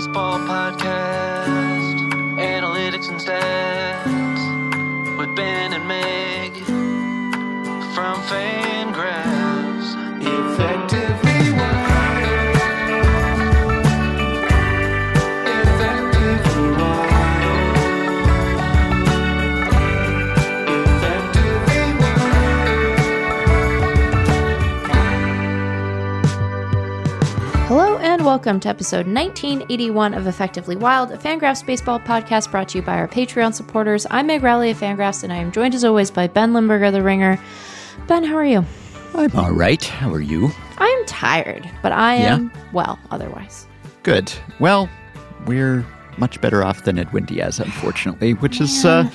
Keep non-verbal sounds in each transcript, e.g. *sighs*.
Baseball Podcast, Analytics and Stats, with Ben and Meg welcome to episode 1981 of Effectively Wild, a Fangraphs baseball podcast brought to you by our Patreon supporters. I'm Meg Rowley of Fangraphs, and I am joined as always by Ben Lindbergh, the Ringer. Ben, how are you? I'm all right. How are you? I am tired, but I Yeah? am well otherwise. Good. Well, we're much better off than Edwin Diaz, unfortunately, which is uh,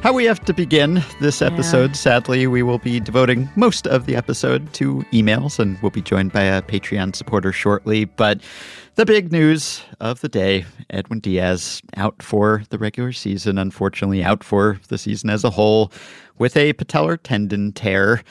how we have to begin this episode. Sadly, we will be devoting most of the episode to emails, and we'll be joined by a Patreon supporter shortly. But the big news of the day Edwin Diaz out for the regular season, unfortunately, out for the season as a whole with a patellar tendon tear.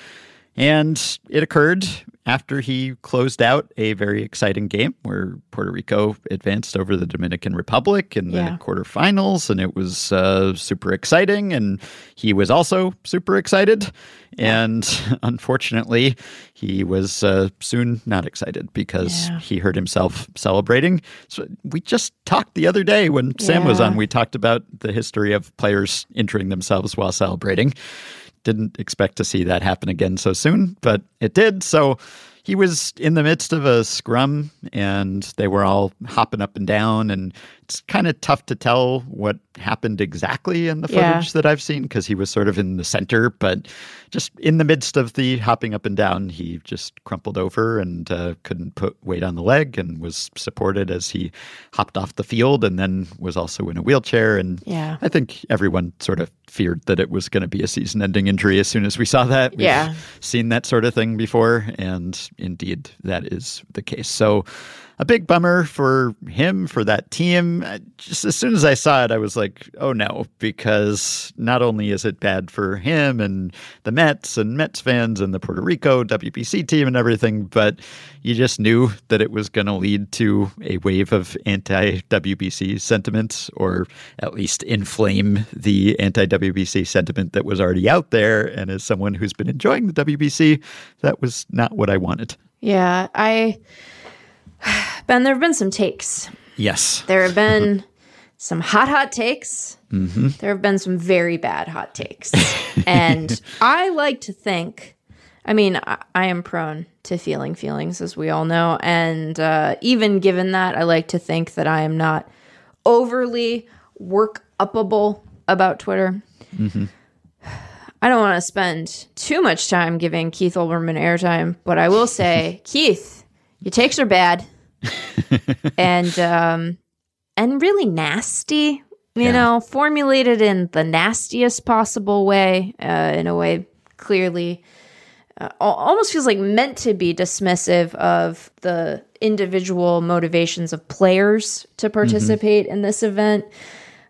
And it occurred after he closed out a very exciting game where Puerto Rico advanced over the Dominican Republic in the Yeah. quarterfinals. And it was uh, super exciting. And he was also super excited. And *laughs* unfortunately, he was uh, soon not excited because Yeah. he hurt himself celebrating. So we just talked the other day when Sam was on, we talked about the history of players injuring themselves while celebrating didn't expect to see that happen again so soon, but it did. So he was in the midst of a scrum and they were all hopping up and down. And it's kind of tough to tell what happened exactly in the Yeah. footage that I've seen because he was sort of in the center, but just in the midst of the hopping up and down, he just crumpled over and uh, couldn't put weight on the leg and was supported as he hopped off the field and then was also in a wheelchair. And Yeah. I think everyone sort of feared that it was going to be a season ending injury as soon as we saw that. We've Yeah. seen that sort of thing before, and indeed that is the case. So a big bummer for him, for that team. Just as soon as I saw it, I was like, oh no, because not only is it bad for him and the Mets and Mets fans and the Puerto Rico WBC team and everything, but you just knew that it was going to lead to a wave of anti WBC sentiments, or at least inflame the anti WBC sentiment that was already out there. And as someone who's been enjoying the WBC, that was not what I wanted. Yeah, I. Ben, there have been some takes. Yes. There have been some hot, hot takes. There have been some very bad hot takes. *laughs* and I like to think, I mean, I, I am prone to feeling feelings, as we all know. And uh, even given that, I like to think that I am not overly work upable about Twitter. *sighs* I don't want to spend too much time giving Keith Olbermann airtime, but I will say, *laughs* Keith, your takes are bad *laughs* and um, and really nasty. You Yeah. know, formulated in the nastiest possible way, uh, in a way clearly uh, almost feels like meant to be dismissive of the individual motivations of players to participate in this event.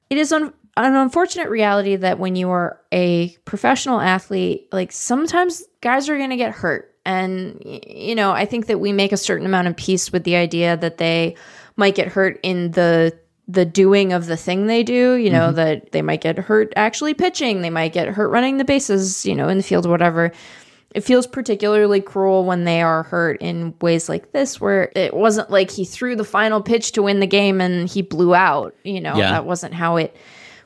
It is un- an unfortunate reality that when you are a professional athlete, like sometimes guys are going to get hurt. And, you know, I think that we make a certain amount of peace with the idea that they might get hurt in the the doing of the thing they do, you know, that they might get hurt actually pitching, they might get hurt running the bases, you know, in the field, whatever. It feels particularly cruel when they are hurt in ways like this, where it wasn't like he threw the final pitch to win the game and he blew out. You know, Yeah. that wasn't how it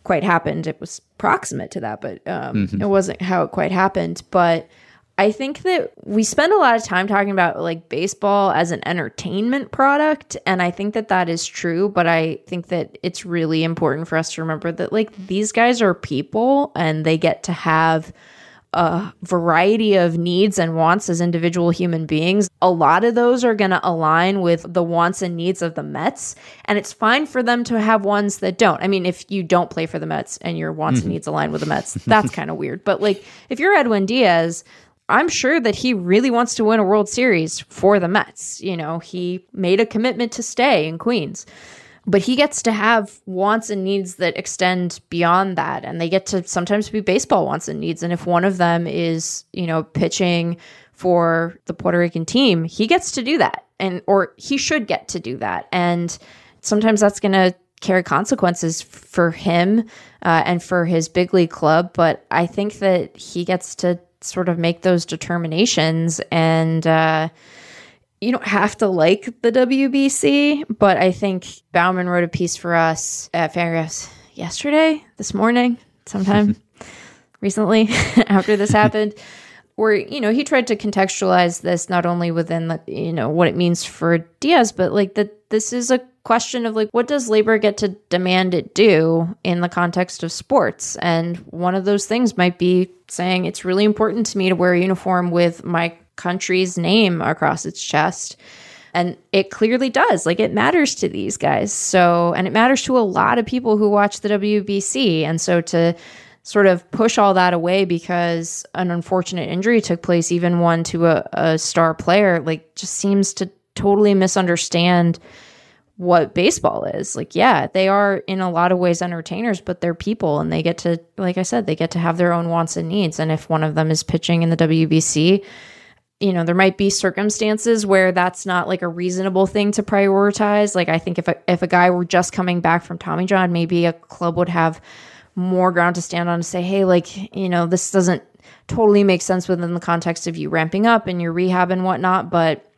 quite happened. It was proximate to that, but um, it wasn't how it quite happened. But I think that we spend a lot of time talking about like baseball as an entertainment product. And I think that that is true. But I think that it's really important for us to remember that like these guys are people and they get to have a variety of needs and wants as individual human beings. A lot of those are going to align with the wants and needs of the Mets, and it's fine for them to have ones that don't. I mean, if you don't play for the Mets and your wants and mm-hmm. needs align with the Mets, *laughs* that's kind of weird. But like if you're Edwin Diaz, I'm sure that he really wants to win a World Series for the Mets. You know, he made a commitment to stay in Queens. But he gets to have wants and needs that extend beyond that. And they get to sometimes be baseball wants and needs. And if one of them is, you know, pitching for the Puerto Rican team, he gets to do that. And or he should get to do that. And sometimes that's going to carry consequences for him uh, and for his big league club. But I think that he gets to sort of make those determinations and. Uh, you don't have to like the WBC, but I think Baumann wrote a piece for us at Fangraphs yesterday, this morning, sometime *laughs* recently *laughs* after this happened, where you know he tried to contextualize this not only within the you know what it means for Diaz, but like that this is a question of like what does labor get to demand it do in the context of sports? And one of those things might be saying it's really important to me to wear a uniform with my country's name across its chest. And it clearly does. Like it matters to these guys. So and it matters to a lot of people who watch the WBC and so to sort of push all that away because an unfortunate injury took place even one to a, a star player like just seems to totally misunderstand what baseball is. Like, yeah, they are in a lot of ways entertainers, but they're people and they get to, like I said, they get to have their own wants and needs. And if one of them is pitching in the WBC, you know, there might be circumstances where that's not like a reasonable thing to prioritize. Like, I think if a, if a guy were just coming back from Tommy John, maybe a club would have more ground to stand on to say, hey, like, you know, this doesn't totally make sense within the context of you ramping up and your rehab and whatnot. But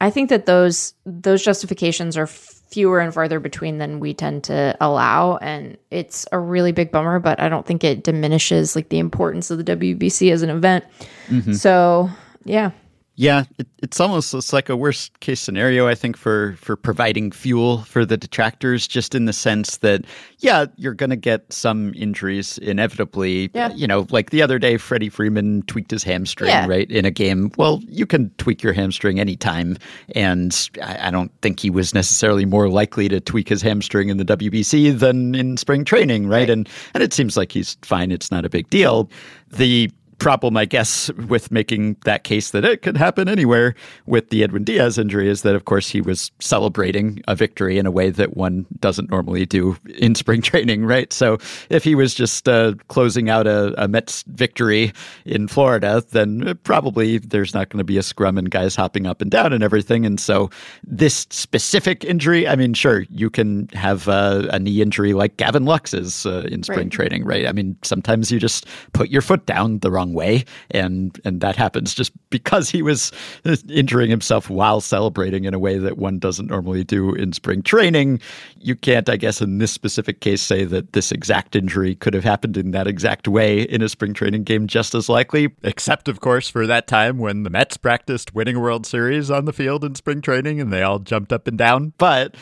I think that those those justifications are fewer and farther between than we tend to allow and it's a really big bummer but i don't think it diminishes like the importance of the wbc as an event mm-hmm. so yeah yeah, it, it's almost it's like a worst case scenario, I think, for for providing fuel for the detractors, just in the sense that, yeah, you're going to get some injuries inevitably. Yeah. You know, like the other day, Freddie Freeman tweaked his hamstring, yeah. right, in a game. Well, you can tweak your hamstring anytime. And I, I don't think he was necessarily more likely to tweak his hamstring in the WBC than in spring training, right? right. And, and it seems like he's fine. It's not a big deal. The problem, I guess, with making that case that it could happen anywhere with the Edwin Diaz injury is that, of course, he was celebrating a victory in a way that one doesn't normally do in spring *laughs* training, right? So if he was just uh, closing out a, a, Mets victory in Florida, then probably there's not going to be a scrum and guys hopping up and down and everything. And so this specific injury, I mean, sure, you can have a, a knee injury like Gavin Lux's uh, in spring right. training, right? I mean, sometimes you just put your foot down the wrong wrong way, and and that happens just because he was injuring himself while celebrating in a way that one doesn't normally do in spring training. You can't, I guess, in this specific case, say that this exact injury could have happened in that exact way in a spring training game just as likely, except of course for that time when the Mets practiced winning a World Series on the field in spring training and they all jumped up and down, but.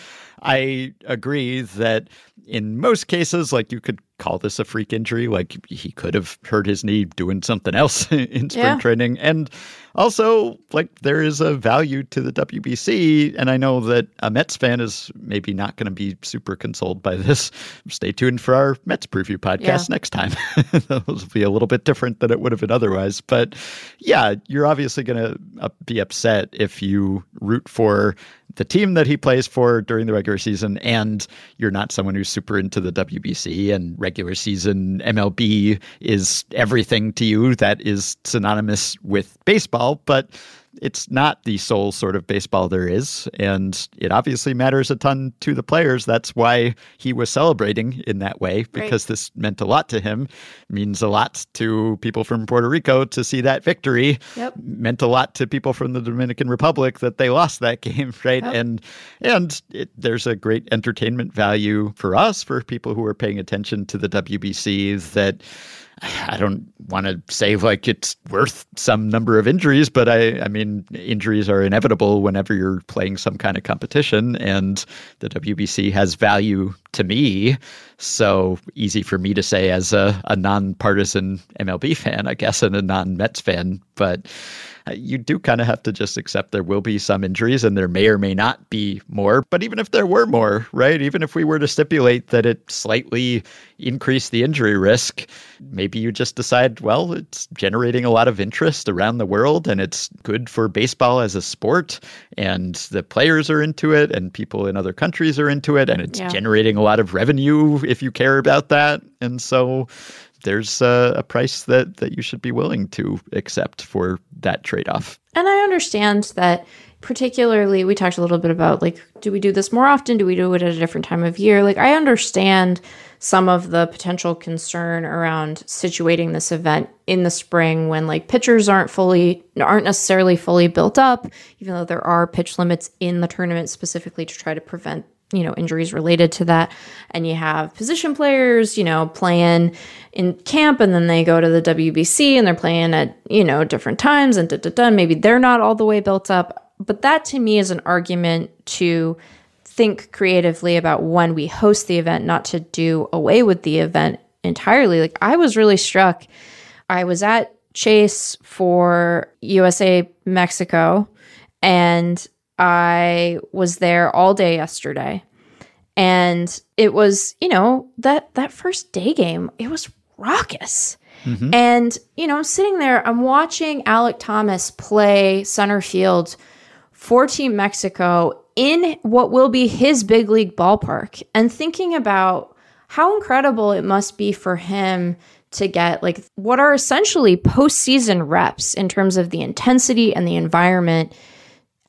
I agree that in most cases, like you could call this a freak injury. Like he could have hurt his knee doing something else *laughs* in spring yeah. training. And also, like there is a value to the WBC. And I know that a Mets fan is maybe not going to be super consoled by this. Stay tuned for our Mets preview podcast yeah. next time. *laughs* Those will be a little bit different than it would have been otherwise. But yeah, you're obviously going to uh, be upset if you root for the team that he plays for during the regular season and you're not someone who's super into the WBC and regular season MLB is everything to you that is synonymous with baseball, but it's not the sole sort of baseball there is. And it obviously matters a ton to the players. That's why he was celebrating in that way, because right. this meant a lot to him. It means a lot to people from Puerto Rico to see that victory. Yep. Meant a lot to people from the Dominican Republic that they lost that *laughs* game, right? Yep. And and it, there's a great entertainment value for us, for people who are paying attention to the WBC that I don't want to say like it's worth some number of injuries, but I, I mean, injuries are inevitable whenever you're playing some kind of competition, and the WBC has value to me. So easy for me to say as a, a nonpartisan MLB fan, I guess, and a non Mets fan. But you do kind of have to just accept there will be some injuries and there may or may not be more. But even if there were more, right? Even if we were to stipulate that it slightly increased the injury risk, maybe you just decide, well, it's generating a lot of interest around the world and it's good for baseball as a sport and the players are into it and people in other countries are into it and it's yeah. generating a lot of revenue if you care about that. And so there's a, a, price that that you should be willing to accept for that trade-off. And I understand that particularly we talked a little bit about like do we do this more often do we do it at a different time of year like i understand some of the potential concern around situating this event in the spring when like pitchers aren't fully aren't necessarily fully built up even though there are pitch limits in the tournament specifically to try to prevent you know injuries related to that and you have position players you know playing in camp and then they go to the WBC and they're playing at you know different times and da, da, da, maybe they're not all the way built up but that to me is an argument to think creatively about when we host the event, not to do away with the event entirely. Like I was really struck. I was at Chase for USA Mexico and I was there all day yesterday. And it was, you know, that that first day game, it was raucous. Mm-hmm. And, you know, I'm sitting there, I'm watching Alek Thomas play center field for Team Mexico in what will be his big league ballpark and thinking about how incredible it must be for him to get like what are essentially postseason reps in terms of the intensity and the environment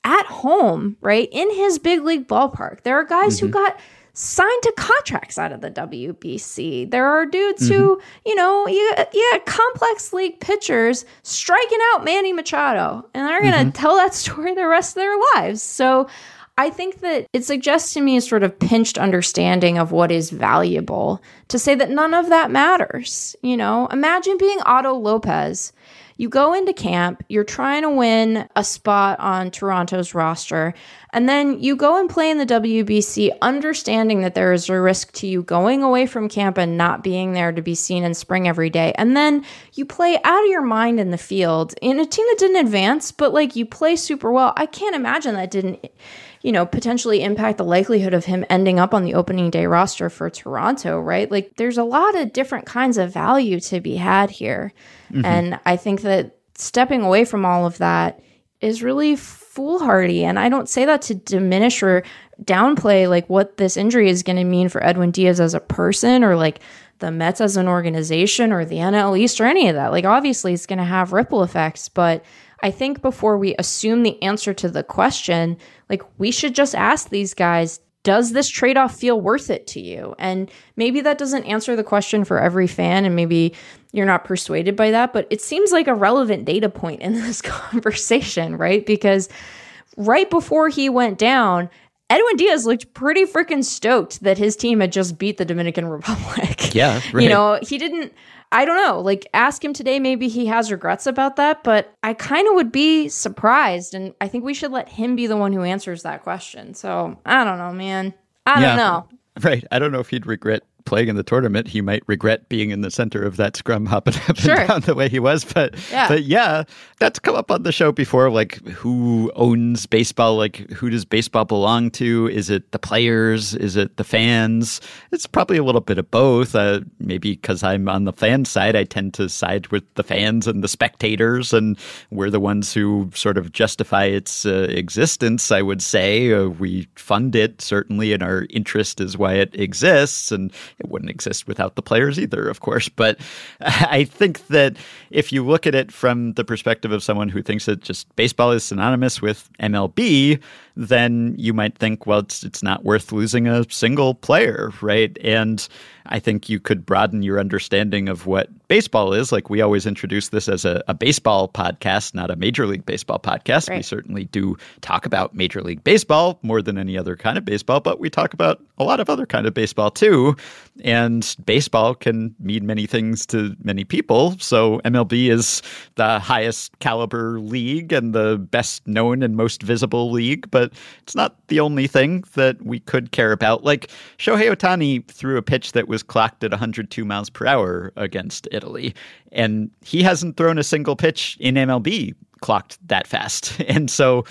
at home, right? In his big league ballpark. There are guys mm-hmm. who got signed to contracts out of the WBC. There are dudes mm-hmm. who, you know, yeah, yeah, complex league pitchers striking out Manny Machado, and they're going to mm-hmm. tell that story the rest of their lives. So I think that it suggests to me a sort of pinched understanding of what is valuable to say that none of that matters. You know, imagine being Otto Lopez you go into camp, you're trying to win a spot on Toronto's roster, and then you go and play in the WBC, understanding that there is a risk to you going away from camp and not being there to be seen in spring every day. And then you play out of your mind in the field in a team that didn't advance, but like you play super well. I can't imagine that didn't you know, potentially impact the likelihood of him ending up on the opening day roster for Toronto, right? Like there's a lot of different kinds of value to be had here. Mm-hmm. And I think that stepping away from all of that is really foolhardy. And I don't say that to diminish or downplay like what this injury is going to mean for Edwin Diaz as a person or like the Mets as an organization or the NL East or any of that. Like obviously it's going to have ripple effects, but I think before we assume the answer to the question, like we should just ask these guys, does this trade off feel worth it to you? And maybe that doesn't answer the question for every fan, and maybe you're not persuaded by that, but it seems like a relevant data point in *laughs* this conversation, right? Because right before he went down, Edwin Diaz looked pretty freaking stoked that his team had just beat the Dominican *laughs* Republic. Yeah, right. You know, he didn't I don't know. Like, ask him today. Maybe he has regrets about that, but I kind of would be surprised. And I think we should let him be the one who answers that question. So I don't know, man. I yeah, don't know. *laughs* Right. I don't know if he'd regret playing in the tournament, he might regret being in the center of that scrum hopping up sure. and down the way he was. But yeah. but yeah, that's come up on the show before. Like who owns baseball? Like who does baseball belong to? Is it the players? Is it the fans? It's probably a little bit of both. Uh, maybe because I'm on the fan side, I tend to side with the fans and the spectators, and we're the ones who sort of justify its uh, existence. I would say uh, we fund it certainly, and our interest is why it exists. And it wouldn't exist without the players either, of course. But *laughs* I think that if you look at it from the perspective of someone who thinks that just baseball is synonymous with MLB, then you might think, well, it's it's not worth losing a single player, right? And I think you could broaden your understanding of what baseball is. Like we always introduce this as a, a baseball podcast, not a Major League Baseball podcast. Right. We certainly do talk about Major League Baseball more than any other kind of baseball, but we talk about a lot of other kind of baseball too. And baseball can mean many things to many people. So MLB is the highest caliber league and the best known and most visible league, but it's not the only thing that we could care about. Like Shohei Ohtani threw a pitch that was clocked at 102 miles per hour against Italy, and he hasn't thrown a single pitch in MLB clocked that fast. *laughs* And so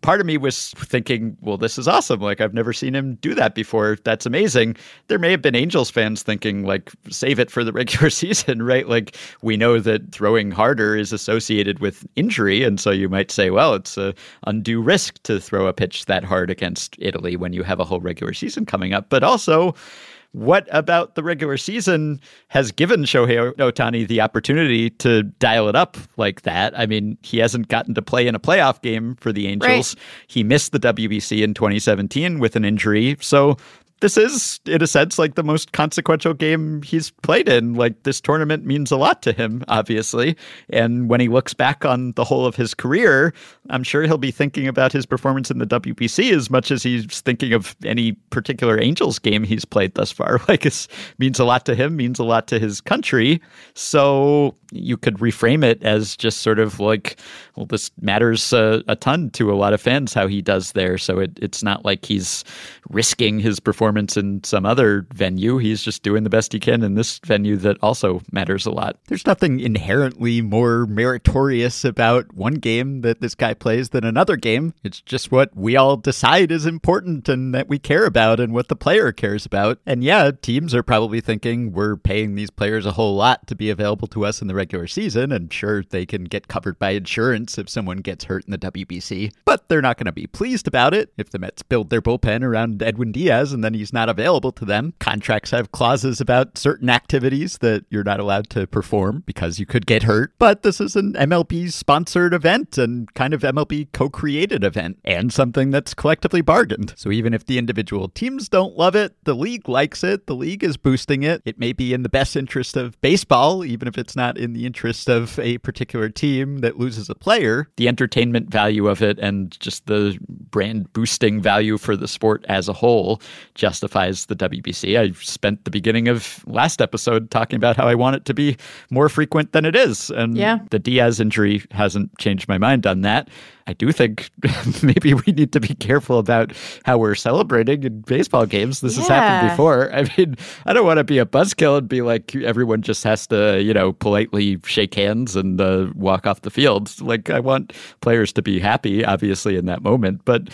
part of me was thinking, well, this is awesome. Like, I've never seen him do that before. That's amazing. There may have been Angels fans thinking, like, save it for the *laughs* regular season, right? Like, we know that throwing harder is associated with injury. And so you might say, well, it's a undue risk to throw a pitch that hard against Italy when you have a whole regular season coming up. But also, what about the regular season has given Shohei Ohtani the opportunity to dial it up like that? I mean, he hasn't gotten to play in a playoff game for the Angels. Right. He missed the WBC in 2017 with an injury. So this is, in a sense, like the most consequential game he's played in. Like, this tournament means a lot to him, obviously. And when he looks back on the whole of his career, I'm sure he'll be thinking about his performance in the WBC as much as he's thinking of any particular Angels game he's played thus far. *laughs* Like, it means a lot to him, means a lot to his country. So you could reframe it as just sort of like, well, this matters a, a ton to a lot of fans how he does there. So it, it's not like he's risking his performance in some other venue. He's just doing the best he can in this venue that also matters a lot. There's nothing inherently more meritorious about one game that this guy plays than another game. It's just what we all decide is important and that we care about and what the player cares about. And yeah, teams are probably thinking we're paying these players a whole lot to be available to us in the regular season, and sure, they can get covered by insurance if someone gets hurt in the WBC, but they're not going to be pleased about it if the Mets build their bullpen around Edwin Diaz and then he's not available to them. Contracts have clauses about certain activities that you're not allowed to perform because you could get hurt, but this is an MLB sponsored event and kind of MLB co created event and something that's collectively bargained. So even if the individual teams don't love it, the league likes it, the league is boosting it. It may be in the best interest of baseball, even if it's not in the interest of a particular team that loses a player. The entertainment value of it and just the brand boosting value for the sport as a whole justifies the WBC. I spent the beginning of last episode talking about how I want it to be more frequent than it is. And yeah. the Diaz injury hasn't changed my mind on that. I do think *laughs* maybe we need to be careful about how we're celebrating in baseball games. This yeah. has happened before. I mean, I don't want to be a buzzkill and be like everyone just has to, you know, politely shake hands and uh, walk off the field. Like I want players to be happy, obviously, in that moment, but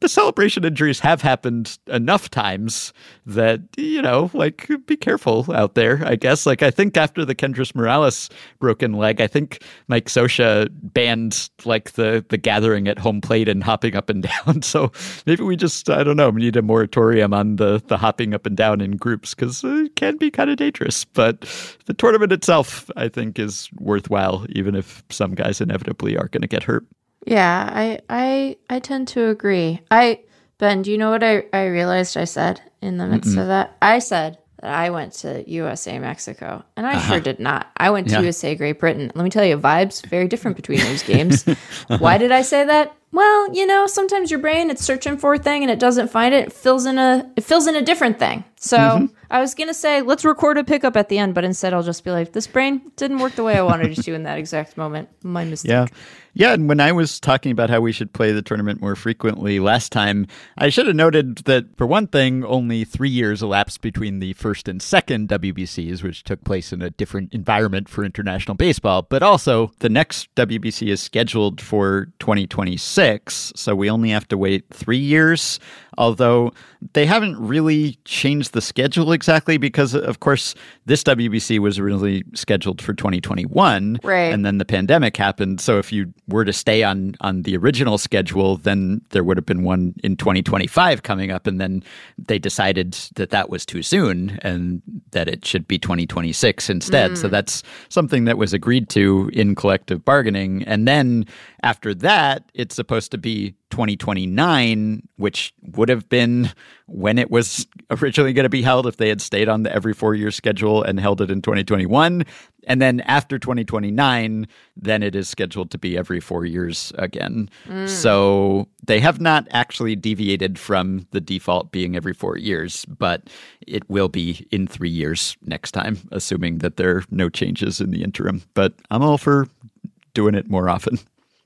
the celebration injuries have happened enough times that you know like be careful out there i guess. Like i think after the kendrys morales broken leg i think mike scioscia banned like the the gathering at home plate and hopping up and *laughs* down. So maybe we just i don't know we need a moratorium on the the hopping up and down in groups because it can be kind of dangerous. But the tournament itself i think is worthwhile even if some guys inevitably are going to get hurt yeah, I I I tend to agree. I Ben, do you know what I, I realized I said in the midst Mm-mm. of that? I said that I went to USA Mexico, and I uh-huh. sure did not. I went to yeah. USA Great Britain. Let me tell you, vibes very different between those games. uh-huh. *laughs* Why did I say that? Well, you know, sometimes your brain it's searching for a thing and it doesn't find it. It fills in a it fills in a different thing. So mm-hmm. I was gonna say let's record a pickup at the end, but instead I'll just be like, this brain didn't work the way I wanted it to in that exact moment. My *laughs* mistake. Yeah. Yeah, and when I was talking about how we should play the tournament more frequently last time, I should have noted that for one thing, only three years elapsed between the first and second WBCs, which took place in a different environment for international baseball. But also, the next WBC is scheduled for 2026, so we only have to wait three years although they haven't really changed the schedule exactly because, of course, this WBC was originally scheduled for 2021, right? And then the pandemic happened. So if you were to stay on on the original schedule, then there would have been one in 2025 coming up, and then they decided that that was too soon and that it should be 2026 instead. Mm. So that's something that was agreed to in collective bargaining, and then after that, it's supposed to be 2029, which would have been when it was originally going to be held if they had stayed on the every four year schedule and held it in 2021. And then after 2029, then it is scheduled to be every four years again. Mm. So they have not actually deviated from the default being every four years, but it will be in three years next time, assuming that there are no changes in the interim. But I'm all for doing it more often.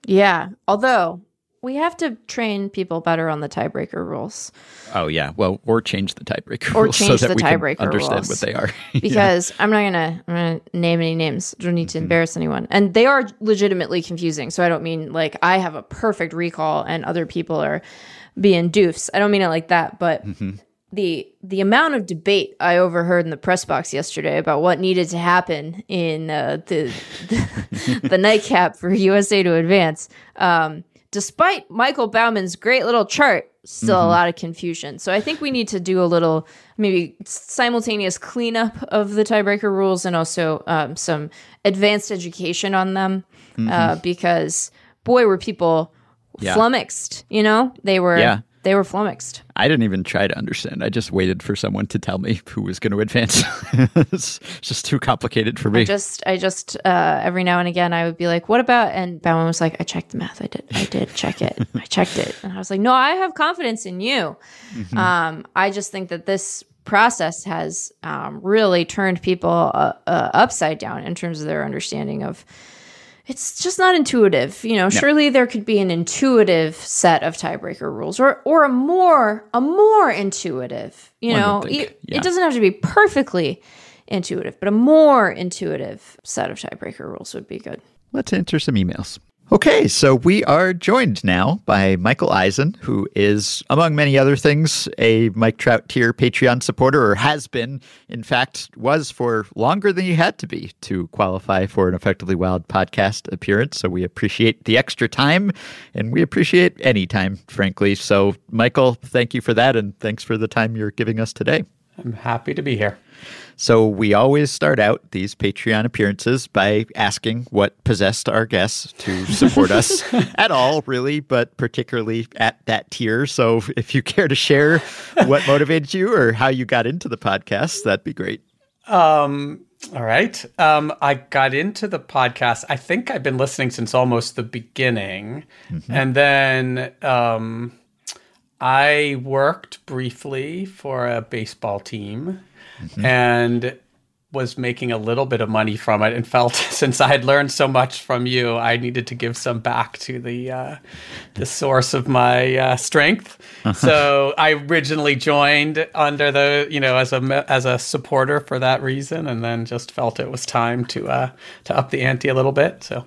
Yeah. Although we have to train people better on the tiebreaker rules. Oh yeah, well, or change the tiebreaker or rules change so that the we tiebreaker can understand rules. what they are. *laughs* because yeah. I'm not gonna, I'm gonna name any names. Don't need to mm-hmm. embarrass anyone, and they are legitimately confusing. So I don't mean like I have a perfect recall and other people are being doofs. I don't mean it like that, but. Mm-hmm. The, the amount of debate I overheard in the press box yesterday about what needed to happen in uh, the, *laughs* the, the nightcap for USA to advance um, despite Michael Baumann's great little chart, still Mm-hmm. a lot of confusion. So I think we need to do a little maybe simultaneous cleanup of the tiebreaker rules and also um, some advanced education on them uh, because boy were people Mm-hmm. Yeah. flummoxed. You know, they were Yeah. They were flummoxed. I didn't even try to understand. I just waited for someone to tell me who was going to advance. *laughs* it's just too complicated for me. I just, I just, uh, every now and again, I would be like, "What about?" And Baumann was like, "I checked the math. I did. I did check it. *laughs* I checked it." And I was like, "No, I have confidence in you." Um, I just think that this process has um, really turned people uh, uh, upside down in terms of their understanding of. It's just not intuitive, you know. Surely there could be an intuitive set of tiebreaker rules, or or a more a more intuitive, you One know. it- yeah. It doesn't have to be perfectly intuitive, but a more intuitive set of tiebreaker rules would be good. Let's answer some emails. Okay, so we are joined now by Michael Eisen, who is, among many other things, a Mike Trout tier Patreon supporter, or has been, in fact, was for longer than he had to be to qualify for an Effectively Wild podcast appearance. So we appreciate the extra time, and we appreciate any time, frankly. So, Michael, thank you for that, and thanks for the time you're giving us today. I'm happy to be here. So we always start out these Patreon appearances by asking what possessed our guests to support us *laughs* at all, really, but particularly at that tier. So if you care to share what motivated you or how you got into the podcast, that'd be great. Um, all right. Um, I got into the podcast. I think I've been listening since almost the beginning. And then um, I worked briefly for a baseball team and was making a little bit of money from it and felt *laughs* since I had learned so much from you, I needed to give some back to the uh, the source of my uh, strength. So I originally joined under the you know as a as a supporter for that reason, and then just felt it was time to uh, to up the ante a little bit. So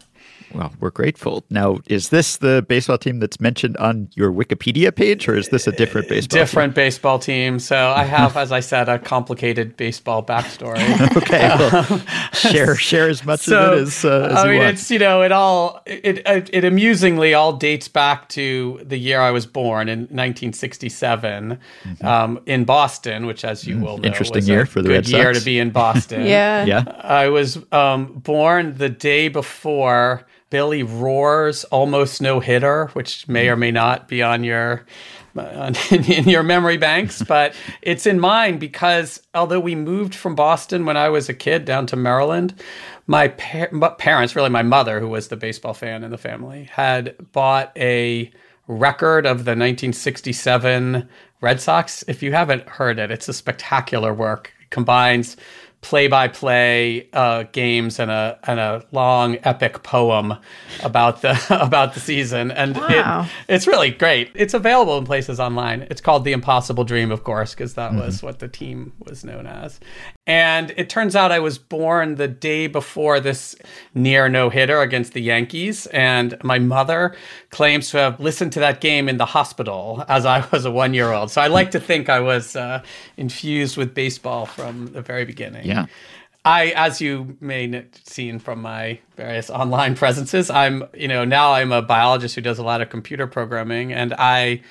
Well, we're grateful. Now, is this the baseball team that's mentioned on your Wikipedia page, or is this a different baseball team? different baseball team. So I *laughs* have, as I said, a complicated baseball backstory. *laughs* Okay, well, share *laughs* share as much of it as, uh, as I you mean, want. it's you know, it all it, it it amusingly all dates back to the year I was born in 1967 um, in Boston, which, as you will know, Mm-hmm. Interesting was year a for the good Red year Sox. to be in Boston. Yeah. yeah. I was um, born the day before Billy Rohr's almost no hitter, which may or may not be on your on, *laughs* in your memory banks, *laughs* but it's in mine because although we moved from Boston when I was a kid down to Maryland, my par- parents, really my mother, who was the baseball fan in the family, had bought a record of the 1967 Red Sox. If you haven't heard it, it's a spectacular work. It combines play-by-play uh, games and a and a long epic poem about the *laughs* about the season, and Wow. it, it's really great. It's available in places online. It's called The Impossible Dream, of course, because that was what the team was known as. And it turns out I was born the day before this near no hitter against the Yankees. And my mother claims to have listened to that game in the hospital as I was a one year old. So I like to think I was uh, infused with baseball from the very beginning. Yeah. I, as you may have seen from my various online presences, I'm, you know, now I'm a biologist who does a lot of computer programming, and I,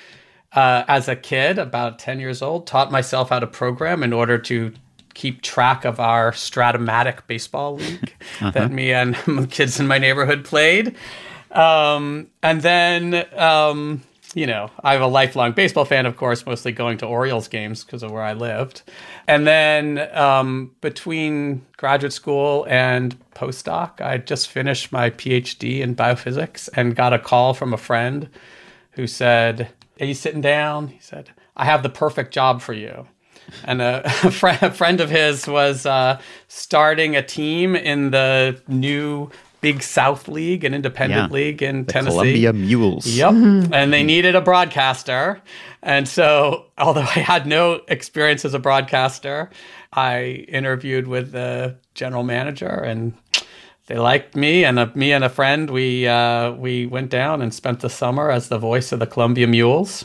uh, as a kid, about ten years old, taught myself how to program in order to keep track of our Strat-O-Matic baseball league *laughs* that me and *laughs* the kids in my neighborhood played. Um, and then, um, you know, I'm a lifelong baseball fan, of course, mostly going to Orioles games because of where I lived. And then um, between graduate school and postdoc, I just finished my PhD in biophysics and got a call from a friend who said, Are you sitting down? He said, I have the perfect job for you. And a, *laughs* a, fri- a friend of his was uh, starting a team in the new Big South League, an independent Yeah. league in The Tennessee. Columbia Mules. Yep. And they needed a broadcaster. And so, *laughs* although I had no experience as a broadcaster, I interviewed with the general manager and they liked me and a, me and a friend we uh, we went down and spent the summer as the voice of the Columbia Mules.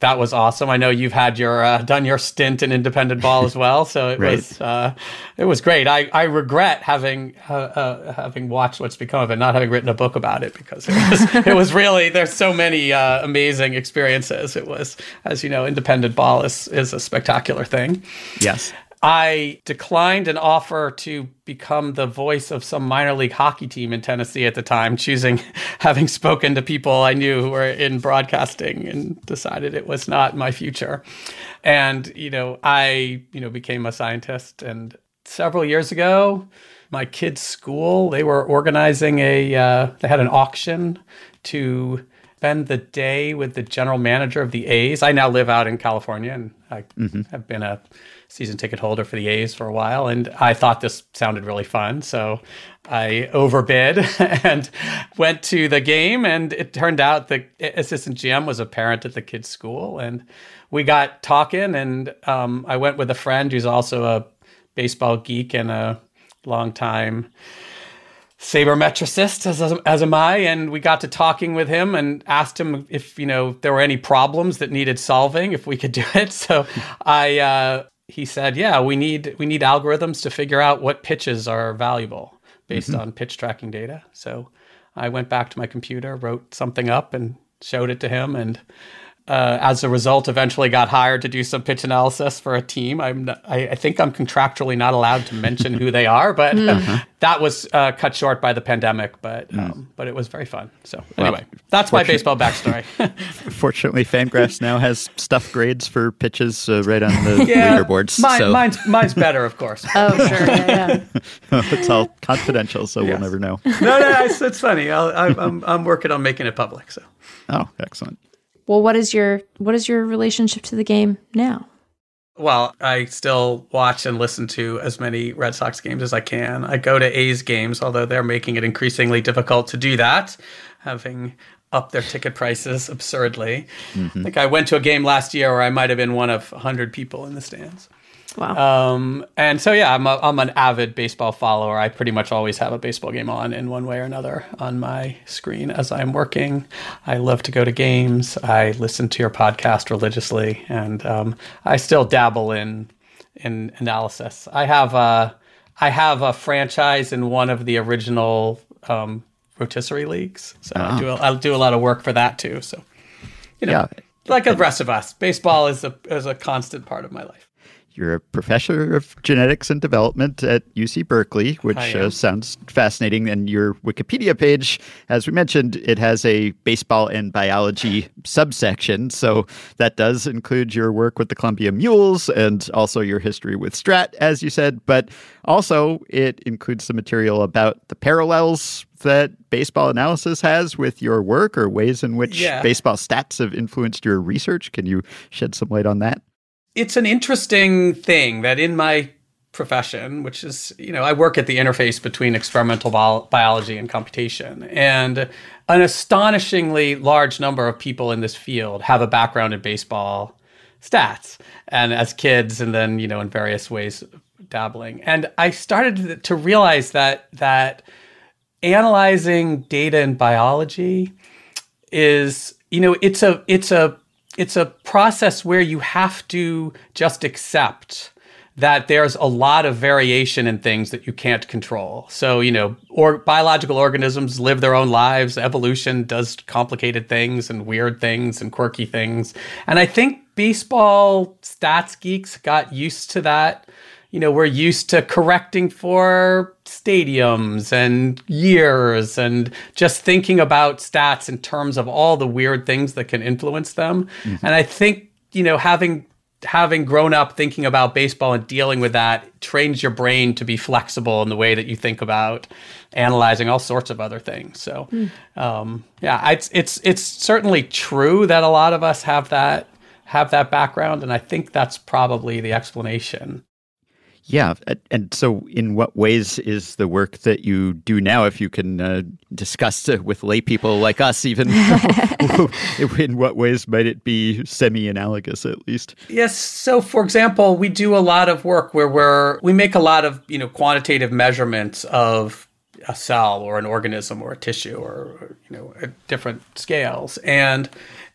That was awesome. I know you've had your uh, done your stint in independent ball as well, so it *laughs* Right. was uh, it was great. I, I regret having uh, uh, having watched what's become of it, not having written a book about it because it was *laughs* it was really there's so many uh, amazing experiences. It was, as you know, independent ball is is a spectacular thing. Yes. I declined an offer to become the voice of some minor league hockey team in Tennessee at the time, choosing *laughs* having spoken to people I knew who were in broadcasting and decided it was not my future. And, you know, I, you know, became a scientist and several years ago, my kids' school, they were organizing a uh, they had an auction to spend the day with the general manager of the A's. I now live out in California and I have been a season ticket holder for the A's for a while, and I thought this sounded really fun. So I overbid *laughs* and went to the game, and it turned out the assistant GM was a parent at the kids' school, and we got talking, and um, I went with a friend who's also a baseball geek and a long time sabermetricist as, as am I, and we got to talking with him and asked him if you know there were any problems that needed solving, if we could do it. *laughs* So I uh, he said, yeah, we need we need algorithms to figure out what pitches are valuable based mm-hmm. on pitch tracking data. So I went back to my computer, wrote something up, and showed it to him, and uh, as a result, eventually got hired to do some pitch analysis for a team. I'm not, I, I think I'm contractually not allowed to mention who they are, but that was uh, cut short by the pandemic. But um, but it was very fun. So anyway, that's my baseball backstory. *laughs* Fortunately, Fangraphs now has stuff grades for pitches uh, right on the *laughs* leaderboards. Mine, so mine's mine's better, of course. *laughs* Oh, sure. Yeah, yeah. it's all confidential, so we'll never know. no, no, it's, it's funny. I'll, I'm, I'm I'm working on making it public. So. Oh, excellent. Well, what is your what is your relationship to the game now? Well, I still watch and listen to as many Red Sox games as I can. I go to A's games, although they're making it increasingly difficult to do that, having up their ticket prices *laughs* absurdly. Mm-hmm. I think I went to a game last year where I might have been one of 100 people in the stands. Wow. Um, and so, yeah, I'm, a, I'm an avid baseball follower. I pretty much always have a baseball game on in one way or another on my screen as I'm working. I love to go to games. I listen to your podcast religiously, and um, I still dabble in in analysis. I have a I have a franchise in one of the original um, rotisserie leagues, so I do a, I do a lot of work for that too. So, you know, Yeah. like the rest of us, baseball is a is a constant part of my life. You're a professor of genetics and development at UC Berkeley, which uh, sounds fascinating. And your Wikipedia page, as we mentioned, it has a baseball and biology subsection. So that does include your work with the Columbia Mules and also your history with Strat, as you said. But also, it includes some material about the parallels that baseball analysis has with your work or ways in which Yeah. baseball stats have influenced your research. Can you shed some light on that? It's an interesting thing that in my profession, which is, you know, I work at the interface between experimental bio- biology and computation. And an astonishingly large number of people in this field have a background in baseball stats and as kids and then, you know, in various ways dabbling. And I started to realize that that analyzing data in biology is you know it's a it's a it's a process where you have to just accept that there's a lot of variation in things that you can't control. So, you know, or biological organisms live their own lives. Evolution does complicated things and weird things and quirky things. And I think baseball stats geeks got used to that. You know, we're used to correcting for stadiums and years and just thinking about stats in terms of all the weird things that can influence them. And I think, you know, having having grown up thinking about baseball and dealing with that trains your brain to be flexible in the way that you think about analyzing all sorts of other things. So, um, yeah, it's it's it's certainly true that a lot of us have that have that background, and I think that's probably the explanation. Yeah, and so in what ways is the work that you do now, if you can uh, discuss with lay people like us, even *laughs* in what ways might it be semi-analogous at least? Yes. So, for example, we do a lot of work where we're we make a lot of you know quantitative measurements of a cell or an organism or a tissue or you know at different scales, and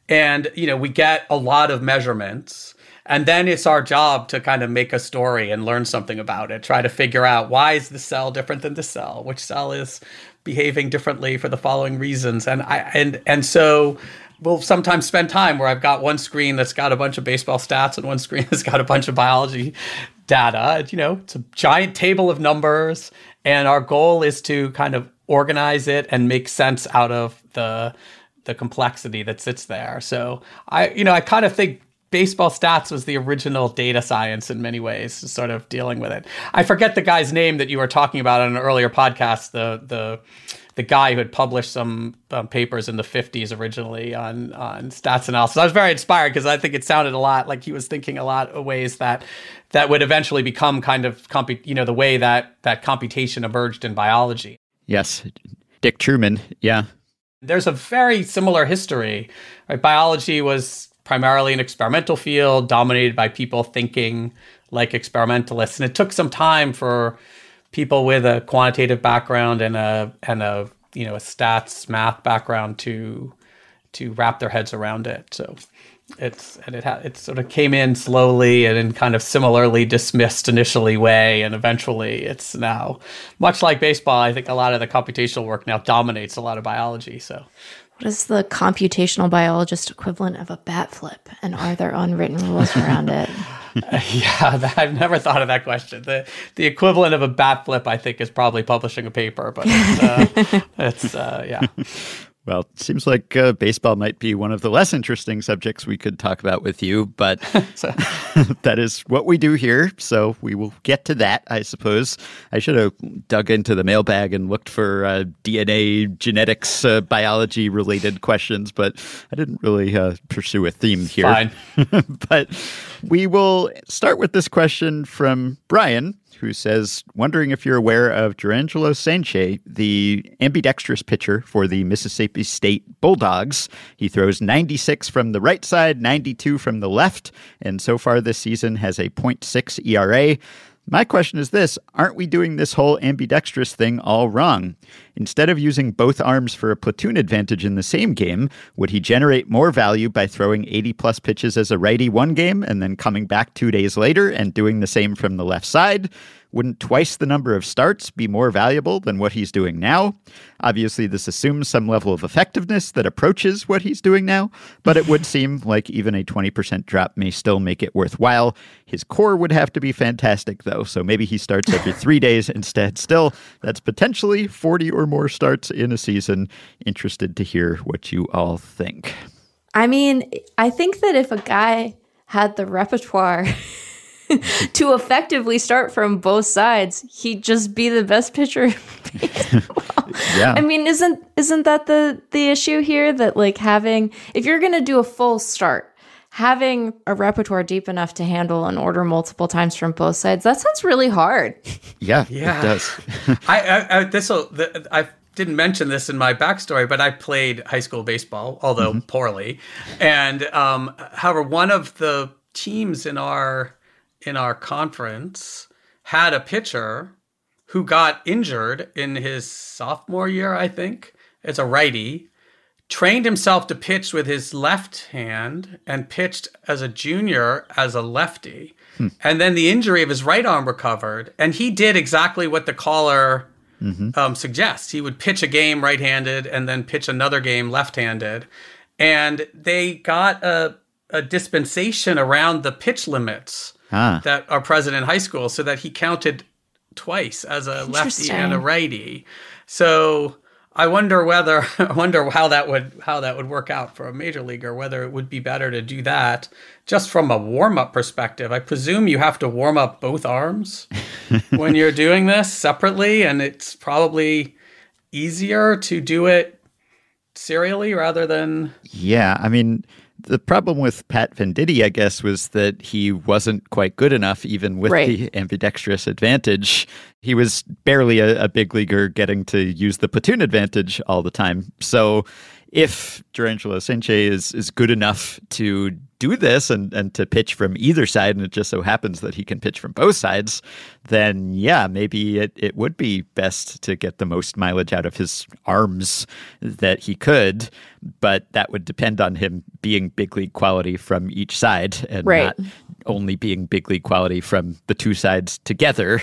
and you know we get a lot of measurements and then it's our job to kind of make a story and learn something about it try to figure out why is the cell different than the cell which cell is behaving differently for the following reasons. And i and and so we'll sometimes spend time where i've got one screen that's got a bunch of baseball stats and one *laughs* screen that's got a bunch of biology data. You know it's a giant table of numbers. And our goal is to kind of organize it and make sense out of the the complexity that sits there. So I, you know, I kind of think baseball stats was the original data science in many ways, sort of dealing with it. I forget the guy's name that you were talking about on an earlier podcast. The the the guy who had published some um, papers in the 50s originally on on stats analysis. I was very inspired because I think it sounded a lot like he was thinking a lot of ways that that would eventually become kind of compu- you know the way that that computation emerged in biology. Yes, Dick Truman. Yeah, there's a very similar history. Right? Biology was primarily an experimental field dominated by people thinking like experimentalists, and it took some time for people with a quantitative background and a and a you know a stats math background to to wrap their heads around it. So it's and it ha- it sort of came in slowly and in kind of similarly dismissed initially way and eventually it's now much like baseball i think a lot of the computational work now dominates a lot of biology so what is the computational biologist equivalent of a bat flip? And are there unwritten rules around it? *laughs* Yeah i've never thought of that question. The the equivalent of a bat flip i think is probably publishing a paper but it's, uh, *laughs* it's uh, yeah well, it seems like uh, baseball might be one of the less interesting subjects we could talk about with you, but *laughs* *laughs* that is what we do here. So we will get to that, I suppose. I should have dug into the mailbag and looked for uh, DNA, genetics, uh, biology related questions, but I didn't really uh, pursue a theme here. Fine. *laughs* but we will start with this question from Brian, who says, wondering if you're aware of Jurrangelo Cijntje, the ambidextrous pitcher for the Mississippi State Bulldogs. He throws 96 from the right side, 92 from the left, and so far this season has a 0.6 ERA. My question is this Aren't we doing this whole ambidextrous thing all wrong? Instead of using both arms for a platoon advantage in the same game, would he generate more value by throwing 80 plus pitches as a righty one game and then coming back two days later and doing the same from the left side? Wouldn't twice the number of starts be more valuable than what he's doing now? Obviously, this assumes some level of effectiveness that approaches what he's doing now, but it would *laughs* seem like even a 20% drop may still make it worthwhile. His core would have to be fantastic, though, so maybe he starts every *laughs* three days instead. Still, that's potentially 40 or more starts in a season. Interested to hear what you all think. I mean, I think that if a guy had the repertoire *laughs* *laughs* to effectively start from both sides, he'd just be the best pitcher. *laughs* yeah. I mean, isn't isn't that the the issue here that like having if you're going to do a full start, having a repertoire deep enough to handle an order multiple times from both sides, that sounds really hard. Yeah, *laughs* yeah. it does. I, I, I this will I didn't mention this in my backstory, but I played high school baseball, although mm-hmm. poorly. And um, however, one of the teams in our in our conference had a pitcher who got injured in his sophomore year, I think, as a righty, trained himself to pitch with his left hand and pitched as a junior as a lefty. Hmm. And then the injury of his right arm recovered, and he did exactly what the caller mm-hmm. um, suggests. He would pitch a game right handed and then pitch another game left handed. And they got a, a dispensation around the pitch limits ah. that are present in high school so that he counted twice as a lefty and a righty. So I wonder whether *laughs* I wonder how that would how that would work out for a major leaguer. Whether it would be better to do that just from a warm up perspective. I presume you have to warm up both arms *laughs* when you're doing this separately, and it's probably easier to do it serially rather than yeah. I mean the problem with Pat Venditti, I guess, was that he wasn't quite good enough, even with right. the ambidextrous advantage. He was barely a, a, big leaguer getting to use the platoon advantage all the time. So if Jurrangelo Cijntje is, is good enough to do this and, and to pitch from either side, and it just so happens that he can pitch from both sides, then yeah, maybe it, it would be best to get the most mileage out of his arms that he could. But that would depend on him being big league quality from each side and Right. not only being big league quality from the two sides together.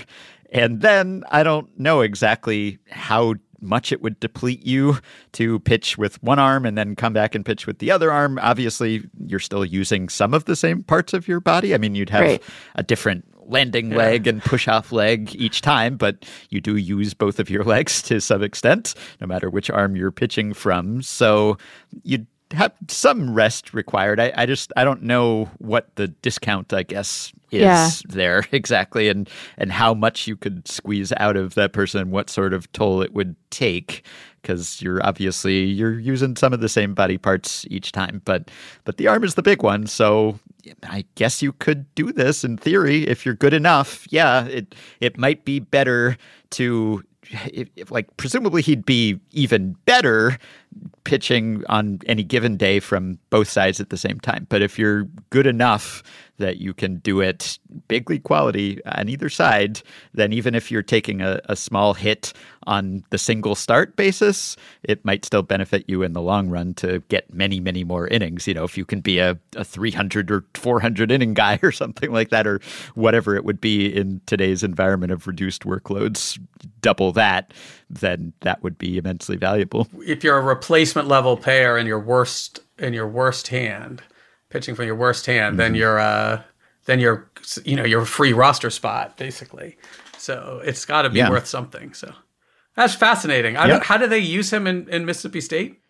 And then I don't know exactly how much it would deplete you to pitch with one arm and then come back and pitch with the other arm. Obviously, you're still using some of the same parts of your body. I mean, you'd have Right. a different landing leg and push off leg each time, but you do use both of your *laughs* legs to some extent, no matter which arm you're pitching from. So you'd have some rest required. I, I just I don't know what the discount I guess is Yeah. there *laughs* exactly and and how much you could squeeze out of that person, what sort of toll it would take because you're obviously you're using some of the same body parts each time, but but the arm is the big one, so I guess you could do this in theory if you're good enough. Yeah, it it might be better to if, if, like presumably he'd be even better pitching on any given day from both sides at the same time. But if you're good enough that you can do it big league quality on either side, then even if you're taking a, a small hit on the single start basis, it might still benefit you in the long run to get many, many more innings. You know, if you can be a, a 300 or 400 inning guy *laughs* or something like that, or whatever it would be in today's environment of reduced workloads, double that, then that would be immensely valuable. if you're a replacement level player in your worst in your worst hand, pitching from your worst hand, then you're uh then you're you know you're a free roster spot basically. So it's got to be Yeah. worth something. So that's fascinating. I don't, how do they use him in, in Mississippi State?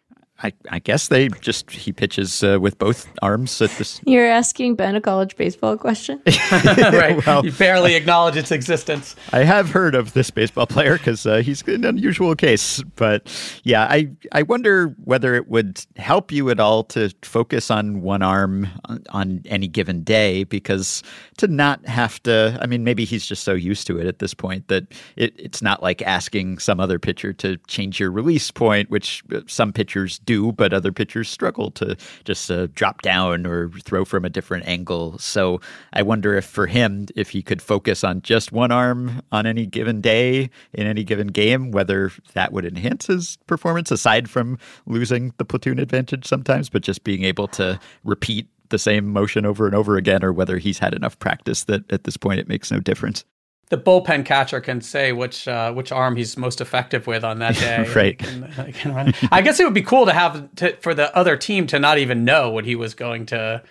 I, I guess they just he pitches uh, with both arms at this. *laughs* You're asking Ben a college baseball question? *laughs* *laughs* right. Well- you barely acknowledge its existence. I have heard of this baseball player because uh, he's an unusual case. But yeah, I I wonder whether it would help you at all to focus on one arm on, on any given day because to not have to. I mean, maybe he's just so used to it at this point that it, it's not like asking some other pitcher to change your release point, which uh, some pitchers do, but other pitchers struggle to just uh, drop down or throw from a different angle. So I wonder if for him, if he could focus on just one arm on any given day in any given game, whether that would enhance his performance aside from losing the platoon advantage sometimes, but just being able to repeat the same motion over and over again, or whether he's had enough practice that at this point it makes no difference. The bullpen catcher can say which uh, which arm he's most effective with on that *laughs* day. Right. Can- can run. I guess it would be cool to have to, for the other team to not even know what he was going to.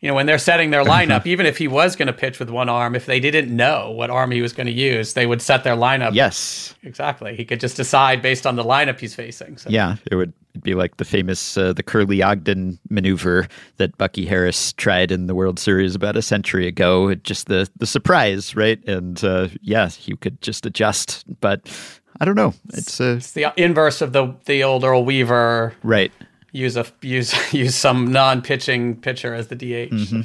You know, when they're setting their lineup, *laughs* even if he was going to pitch with one arm, if they didn't know what arm he was going to use, they would set their lineup. Yes. exactly. He could just decide based on the lineup he's facing. So. Yeah, it would be like the famous uh, the Curly Ogden maneuver that Bucky Harris tried in the World Series about a century ago. It just the the surprise, right? And uh, yeah, you could just adjust, but I don't know. It's uh, It's the inverse of the the old Earl Weaver right. Use a *laughs* use use some non-pitching pitcher as the DH. Mm-hmm.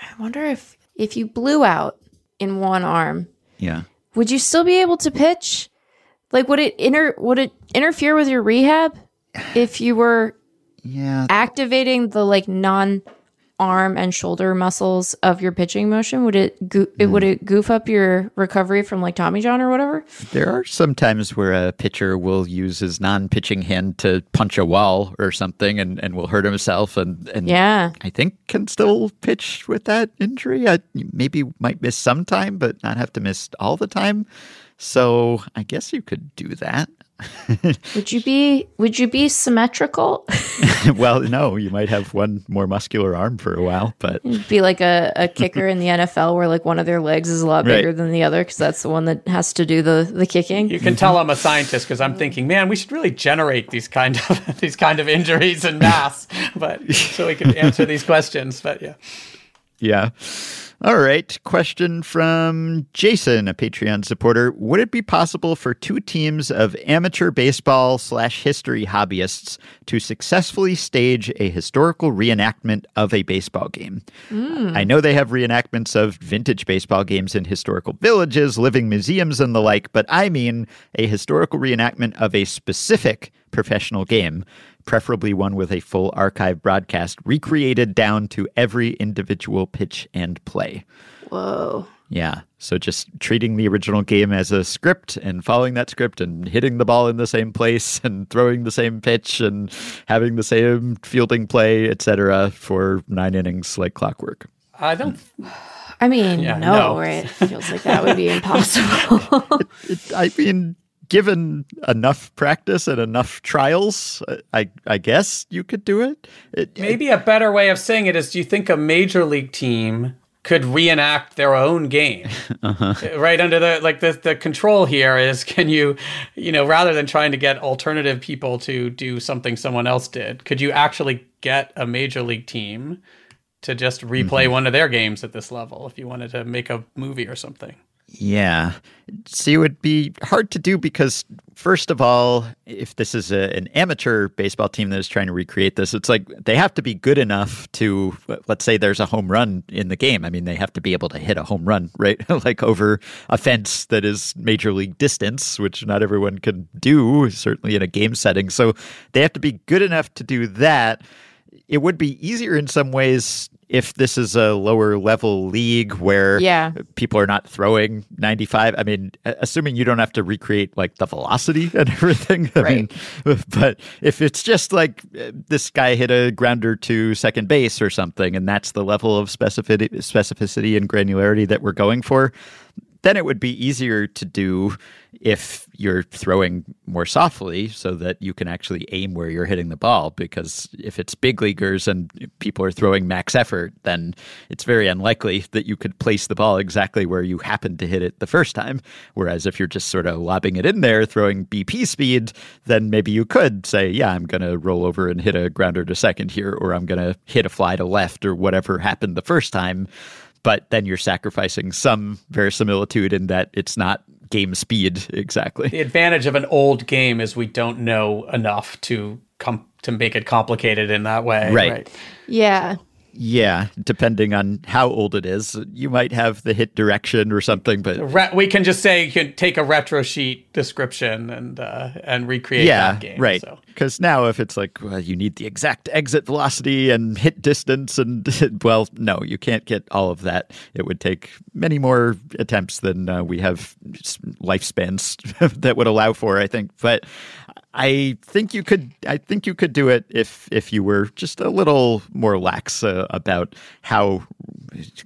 I wonder if if you blew out in one arm, Yeah. would you still be able to pitch? Like would it inter would it interfere with your rehab if you were Yeah. activating the like non arm and shoulder muscles of your pitching motion? Would it go- it would mm-hmm. it goof up your recovery from like Tommy John or whatever? There are some times where a pitcher will use his non-pitching hand to punch a wall or something, and, and will hurt himself, and and Yeah. I think can still pitch with that injury. I maybe might miss some time, but not have to miss all the time. So I guess you could do that. *laughs* Would you be would you be symmetrical? *laughs* well, no, you might have one more muscular arm for a while, but be like a, a kicker in the NFL where like one of their legs is a lot Right. bigger than the other because that's the one that has to do the the kicking. You can tell I'm a scientist because I'm thinking, man, we should really generate these kind of *laughs* these kind of injuries in mass, but so we can answer these questions. But yeah, yeah. All right. Question from Jason, a Patreon supporter. Would it be possible for two teams of amateur baseball slash history hobbyists to successfully stage a historical reenactment of a baseball game? Hmm. I know they have reenactments of vintage baseball games in historical villages, living museums, and the like, but I mean a historical reenactment of a specific professional game. Preferably one with a full archive broadcast recreated down to every individual pitch and play. Whoa. Yeah. So just treating the original game as a script and following that script and hitting the ball in the same place *laughs* and throwing the same pitch and having the same fielding play, etc., for nine innings like clockwork. I don't. I mean, Yeah, no, no. right? It feels like that would be *laughs* impossible. *laughs* It, I mean, given enough practice and enough trials, I I guess you could do it. it Maybe a better way of saying it is do you think a major league team could reenact their own game? *laughs* Uh-huh. Right under the like the the control here is can you you know rather than trying to get alternative people to do something someone else did, could you actually get a major league team to just replay mm-hmm. one of their games at this level if you wanted to make a movie or something? Yeah. See, it would be hard to do because, first of all, if this is a, an amateur baseball team that is trying to recreate this, it's like they have to be good enough to, let's say there's a home run in the game. I mean, they have to be able to hit a home run, *laughs* right? like over a fence that is major league distance, which not everyone can do, certainly in a game setting. So they have to be good enough to do that it would be easier in some ways if this is a lower level league where Yeah. people are not throwing 95 i mean assuming you don't have to recreate like the velocity *laughs* and everything i Right. mean *laughs* but if it's just like uh, this guy hit a grounder to second base or something and that's the level of specificity specificity and granularity that we're going for then it would be easier to do if you're throwing more softly so that you can actually aim where you're hitting the ball. Because if it's big leaguers and people are throwing max effort, then it's very unlikely that you could place the ball exactly where you happened to hit it the first time. Whereas if you're just sort of lobbing it in there, throwing BP speed, then maybe you could say, yeah, I'm going to roll over and hit a grounder to second here, or I'm going to hit a fly to left, or whatever happened the first time but then you're sacrificing some verisimilitude in that it's not game speed *laughs* exactly. The advantage of an old game is we don't know enough to com- to make it complicated in that way. Right. yeah. Yeah, depending on how old it is, you might have the hit direction or something, but Re- we can just say you can take a Retrosheet description and uh, and recreate yeah, that game. right. So. Because now, if it's like well, you need the exact exit velocity and hit distance, and *laughs* well, no, you can't get all of that. It would take many more attempts than uh, we have lifespans *laughs* that would allow for. I think, but I think you could. I think you could do it if if you were just a little more lax uh, about how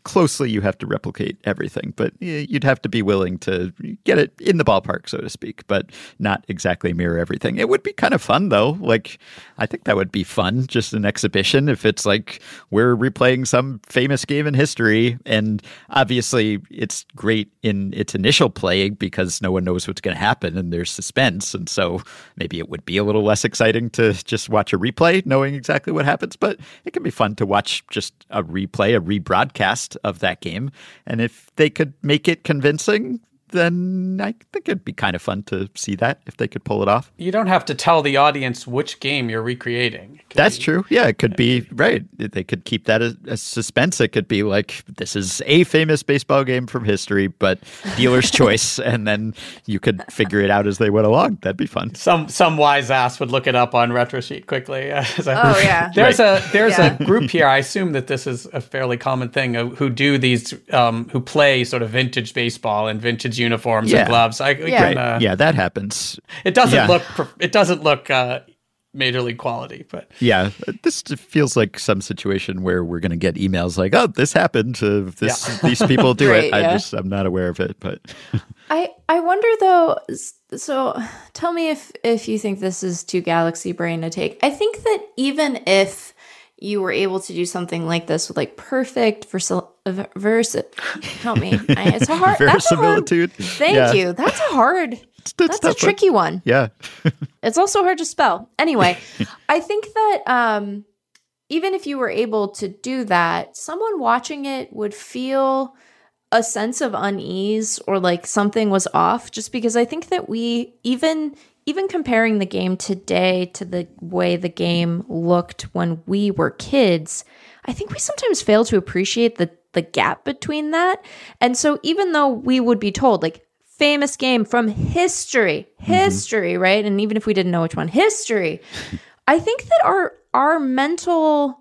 closely you have to replicate everything. But you'd have to be willing to get it in the ballpark, so to speak, but not exactly mirror everything. It would be kind of fun though. Like I think that would be fun, just an exhibition. If it's like we're replaying some famous game in history, and obviously it's great in its initial play because no one knows what's going to happen and there's suspense, and so maybe it would be a little less exciting to just watch a replay, knowing exactly what happens. But it can be fun to watch just a replay, a rebroadcast of that game, and if they could make it convincing. Then I think it'd be kind of fun to see that if they could pull it off. You don't have to tell the audience which game you're recreating. That's be- true. Yeah, it could be right. They could keep that as, as suspense. It could be like this is a famous baseball game from history, but dealer's *laughs* choice, and then you could figure it out as they went along. That'd be fun. Some some wise ass would look it up on Retrosheet quickly. *laughs* Oh, yeah. *laughs* There's a there's Yeah. a group here. I assume that this is a fairly common thing uh, who do these um, who play sort of vintage baseball and vintage uniforms Yeah. and gloves. I, we Yeah. can, uh, yeah, that happens. It doesn't Yeah. look it doesn't look uh, major league quality, but Yeah, this feels like some situation where we're going to get emails like, "Oh, this happened. Uh, this Yeah. *laughs* these people do Right, it." I yeah. just I'm not aware of it, but *laughs* I I wonder though. So tell me if if you think this is too galaxy brain to take. I think that even if you were able to do something like this with like perfect versi- v- verse, help me. It's a hard. That's a hard. verisimilitude. Thank Yeah. you. That's a hard. *laughs* It's That's a tough one. tricky one. Yeah, *laughs* It's also hard to spell. Anyway, *laughs* I think that um, even if you were able to do that, someone watching it would feel a sense of unease or like something was off just because I think that we even even comparing the game today to the way the game looked when we were kids, I think we sometimes fail to appreciate the the gap between that. And so even though we would be told like famous game from history, mm-hmm. history, right? And even if we didn't know which one, history. I think that our our mental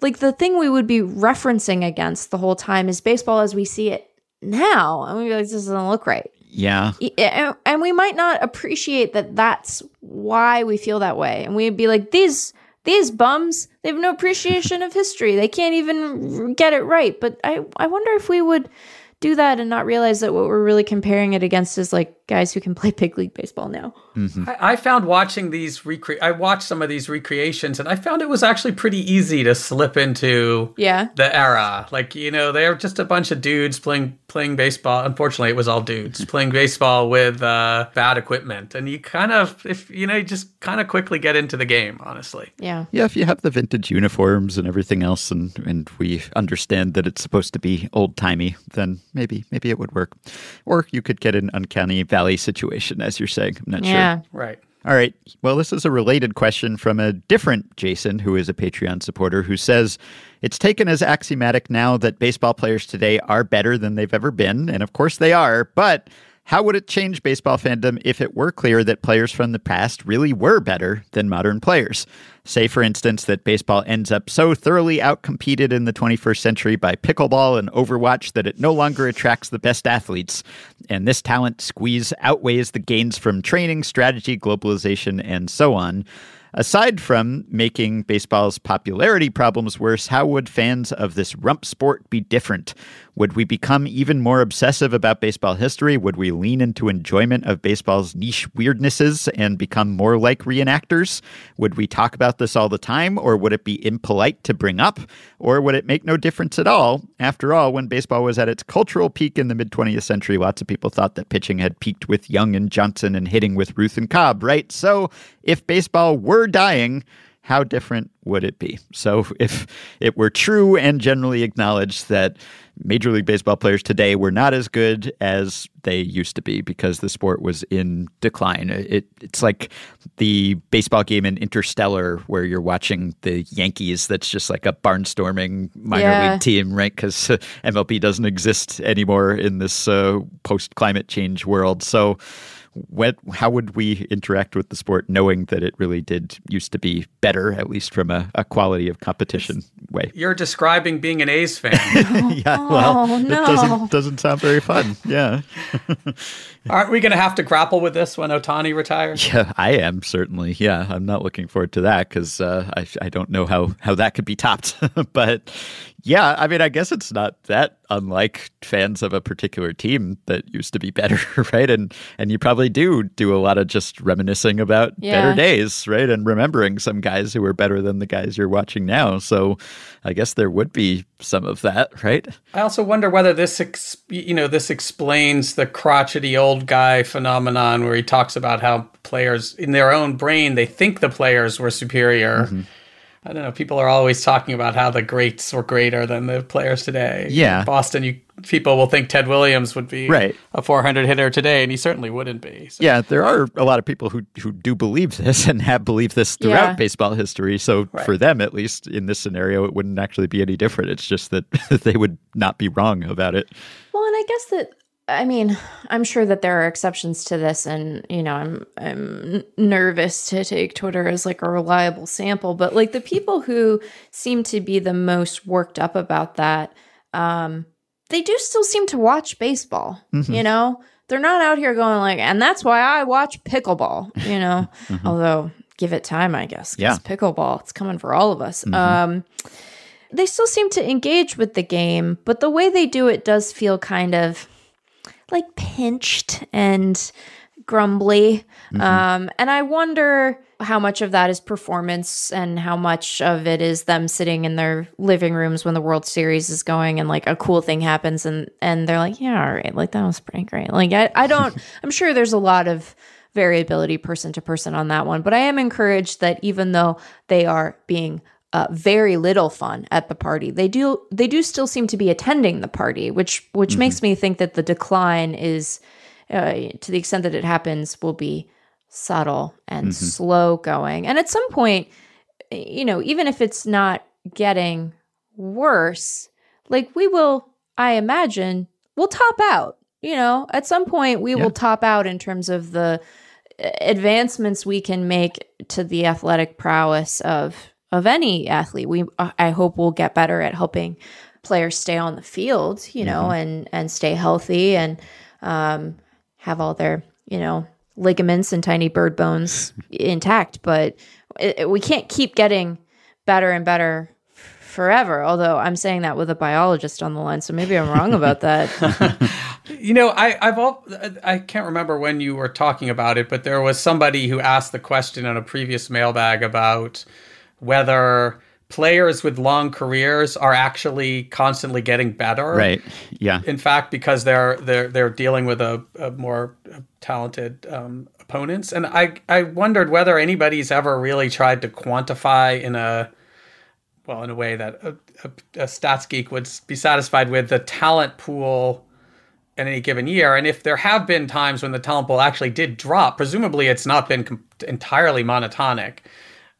like the thing we would be referencing against the whole time is baseball as we see it now. And we'd like, this doesn't look right. Yeah. And and we might not appreciate that that's why we feel that way. And we'd be like, these these bums, they have no appreciation of history. They can't even get it right. But I, I wonder if we would do that and not realize that what we're really comparing it against is like guys who can play big league baseball now. I, I found watching these recre- I watched some of these recreations, and I found it was actually pretty easy to slip into Yeah. the era. Like you know, they're just a bunch of dudes playing playing baseball. Unfortunately, it was all dudes *laughs* playing baseball with uh, bad equipment, and you kind of if you know, you just kind of quickly get into the game. Honestly, Yeah. Yeah, if you have the vintage uniforms and everything else, and, and we understand that it's supposed to be old timey, then maybe maybe it would work. Or you could get an uncanny valley situation, as you're saying. I'm not sure. Yeah. sure. right? All right. Well, this is a related question from a different Jason, who is a Patreon supporter, who says it's taken as axiomatic now that baseball players today are better than they've ever been. And of course they are. But how would it change baseball fandom if it were clear that players from the past really were better than modern players? Say, for instance, that baseball ends up so thoroughly outcompeted in the 21st century by pickleball and Overwatch that it no longer attracts the best athletes. And this talent squeeze outweighs the gains from training, strategy, globalization, and so on. Aside from making baseball's popularity problems worse, how would fans of this rump sport be different? Would we become even more obsessive about baseball history? Would we lean into enjoyment of baseball's niche weirdnesses and become more like reenactors? Would we talk about this all the time, or would it be impolite to bring up? Or would it make no difference at all? After all, when baseball was at its cultural peak in the mid 20th century, lots of people thought that pitching had peaked with Young and Johnson and hitting with Ruth and Cobb, right? So if baseball were dying, how different would it be? So, if it were true and generally acknowledged that Major League Baseball players today were not as good as they used to be because the sport was in decline, it, it's like the baseball game in Interstellar where you're watching the Yankees, that's just like a barnstorming minor Yeah. league team, right? Because MLB doesn't exist anymore in this uh, post climate change world. So, what, how would we interact with the sport knowing that it really did used to be better, at least from a, a quality of competition way? You're describing being an A's fan. *laughs* yeah, well, Oh, it doesn't doesn't sound very fun. Yeah, *laughs* Aren't we going to have to grapple with this when Ohtani retires? yeah, I am certainly. Yeah, I'm not looking forward to that because uh, I I don't know how how that could be topped. *laughs* but yeah, I mean, I guess it's not that unlike fans of a particular team that used to be better, *laughs* right? And and you probably do do a lot of just reminiscing about Yeah. better days, right? And remembering some guys who were better than the guys you're watching now. So I guess there would be some of that, right? I also wonder whether this, ex- you know, this explains the crotchety old guy phenomenon where he talks about how players in their own brain they think the players were superior. Mm-hmm. I don't know. People are always talking about how the greats were greater than the players today. Yeah. Boston, you people will think Ted Williams would be Right. a 400 hitter today, and he certainly wouldn't be. So- Yeah, there are a lot of people who who do believe this and have believed this throughout Yeah. baseball history. So for them, at least in this scenario, it wouldn't actually be any different. It's just that *laughs* they would not be wrong about it. Well, and I guess that I mean, I'm sure that there are exceptions to this, and you know, I'm I'm nervous to take Twitter as like a reliable sample, but like the people who seem to be the most worked up about that, um, they do still seem to watch baseball. You know, they're not out here going like, and that's why I watch pickleball. You know, *laughs* although give it time, I guess. Yeah. pickleball, it's coming for all of us. Um, they still seem to engage with the game, but the way they do it does feel kind of like pinched and grumbly. Um, and I wonder how much of that is performance and how much of it is them sitting in their living rooms when the World Series is going and like a cool thing happens and and they're like, yeah, all right, like that was pretty great. Like I, I don't *laughs* I'm sure there's a lot of variability person to person on that one, but I am encouraged that even though they are being uh, very little fun at the party. They do they do still seem to be attending the party, which which makes me think that the decline is, uh, to the extent that it happens, will be subtle and slow going. And at some point, you know, even if it's not getting worse, like we will, I imagine, we'll top out. You know, at some point we will top out in terms of the advancements we can make to the athletic prowess of of any athlete. We I hope we'll get better at helping players stay on the field, you know, Mm-hmm. and and stay healthy and um, have all their you know ligaments and tiny bird bones *laughs* intact. But it, it- we can't keep getting better and better forever. Although I'm saying that with a biologist on the line, so maybe I'm wrong about that. *laughs* You know, I, I've all I can't remember when you were talking about it, but there was somebody who asked the question on a previous mailbag about whether players with long careers are actually constantly getting better. Right. Yeah. In fact, because they're they're they're dealing with a, a more talented um, opponents, and I I wondered whether anybody's ever really tried to quantify in a well in a way that a, a, a stats geek would be satisfied with the talent pool in any given year. And if there have been times when the talent pool actually did drop, presumably it's not been com- entirely monotonic,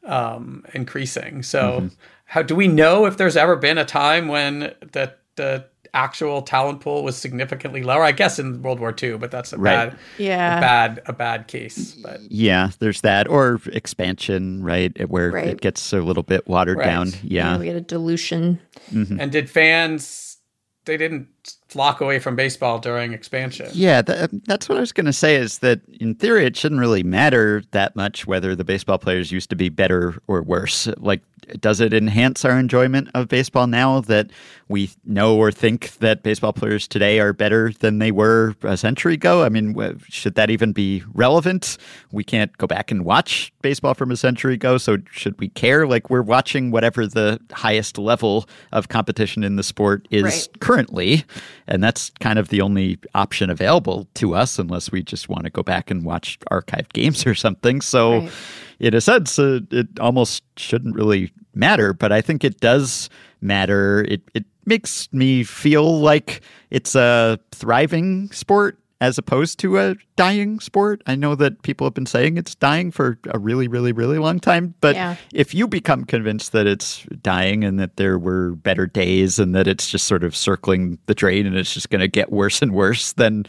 um, increasing. So, how do we know if there's ever been a time when the the actual talent pool was significantly lower? I guess in World War II, but that's a Right. bad, Yeah. a bad, a bad case. But Yeah, there's that. Or expansion, right? Where Right. it gets a little bit watered Right. down. Yeah. we had a dilution. and did fans? They didn't flock away from baseball during expansion. Yeah, that, that's what I was going to say is that in theory, it shouldn't really matter that much whether the baseball players used to be better or worse. Like, does it enhance our enjoyment of baseball now that we know or think that baseball players today are better than they were a century ago? I mean, should that even be relevant? We can't go back and watch baseball from a century ago, so should we care? Like, we're watching whatever the highest level of competition in the sport is Right. currently. And that's kind of the only option available to us unless we just want to go back and watch archived games or something. So, Right. in a sense, uh, it almost shouldn't really matter. But I think it does matter. It, it makes me feel like it's a thriving sport as opposed to a dying sport. I know that people have been saying it's dying for a really, really, really long time. But Yeah. if you become convinced that it's dying and that there were better days and that it's just sort of circling the drain and it's just going to get worse and worse, then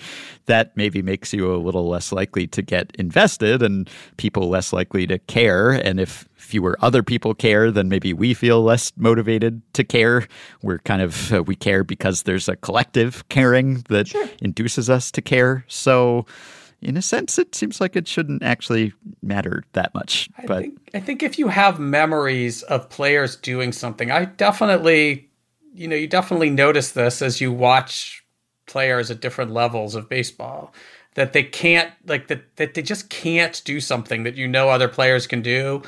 that maybe makes you a little less likely to get invested and people less likely to care. And if fewer other people care, then maybe we feel less motivated to care. We're kind of, uh, we care because there's a collective caring that induces us to care. So, in a sense, it seems like it shouldn't actually matter that much. I but think I think if you have memories of players doing something, I definitely, you know, you definitely notice this as you watch players at different levels of baseball that they can't like that that they just can't do something that you know other players can do,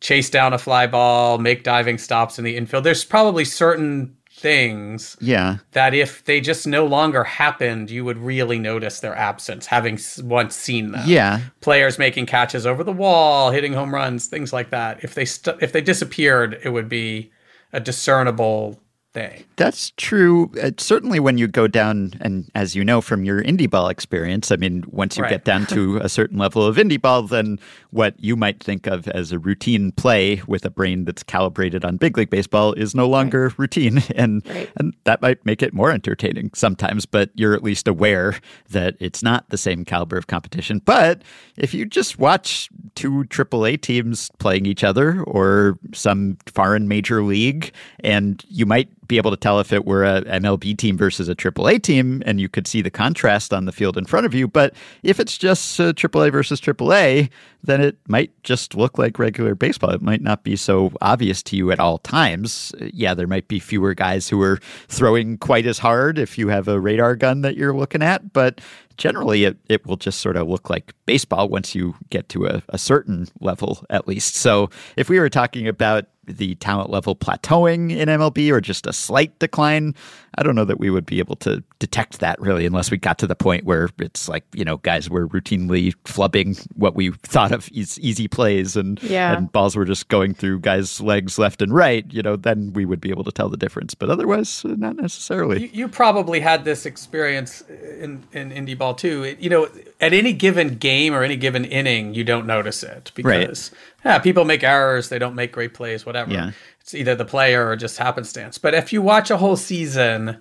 chase down a fly ball, make diving stops in the infield. There's probably certain things yeah, that if they just no longer happened, you would really notice their absence, having once seen them yeah, players making catches over the wall, hitting home runs, things like that. If they st- if they disappeared, it would be a discernible thing. That's true. Uh, certainly, when you go down, and as you know from your indie ball experience, I mean, once you Right. get down to a certain level of indie ball, then what you might think of as a routine play with a brain that's calibrated on big league baseball is no longer routine, *laughs* and Right. and that might make it more entertaining sometimes. But you're at least aware that it's not the same caliber of competition. But if you just watch two AAA teams playing each other or some foreign major league, and you might be able to tell if it were a MLB team versus a AAA team, and you could see the contrast on the field in front of you. But if it's just uh, AAA versus AAA, then it might just look like regular baseball. It might not be so obvious to you at all times. Yeah, there might be fewer guys who are throwing quite as hard if you have a radar gun that you're looking at, but generally it, it will just sort of look like baseball once you get to a, a certain level at least. So if we were talking about the talent level plateauing in MLB or just a slight decline, I don't know that we would be able to detect that really unless we got to the point where it's like, you know, guys were routinely flubbing what we *laughs* thought of as easy plays and, Yeah. and balls were just going through guys' legs left and right, you know, then we would be able to tell the difference. But otherwise, uh, not necessarily. You, you probably had this experience in in indie ball too. It- you know, at any given game or any given inning, you don't notice it because yeah, people make errors. They don't make great plays. Whatever. Yeah. It's either the player or just happenstance. But if you watch a whole season,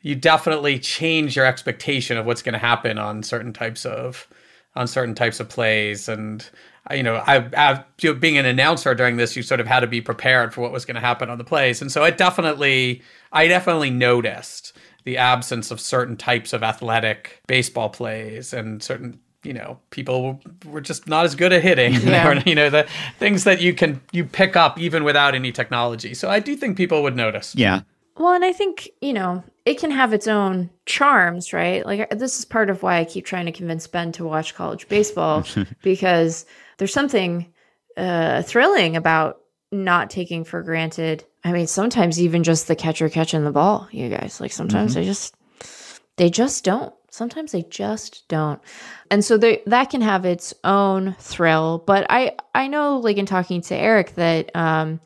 you definitely change your expectation of what's going to happen on certain types of on certain types of plays and you know, I, I being an announcer during this, you sort of had to be prepared for what was going to happen on the plays, and so it definitely, I definitely noticed the absence of certain types of athletic baseball plays and certain you know people were just not as good at hitting *laughs* yeah. or, you know the things that you can you pick up even without any technology so i do think people would notice yeah well and i think you know it can have its own charms right like this is part of why i keep trying to convince ben to watch college baseball *laughs* because there's something uh, thrilling about not taking for granted. I mean, sometimes even just the catcher catching the ball, you guys. Like sometimes mm-hmm. they just they just don't. Sometimes they just don't. And so they, that can have its own thrill. But I I know like in talking to Eric that um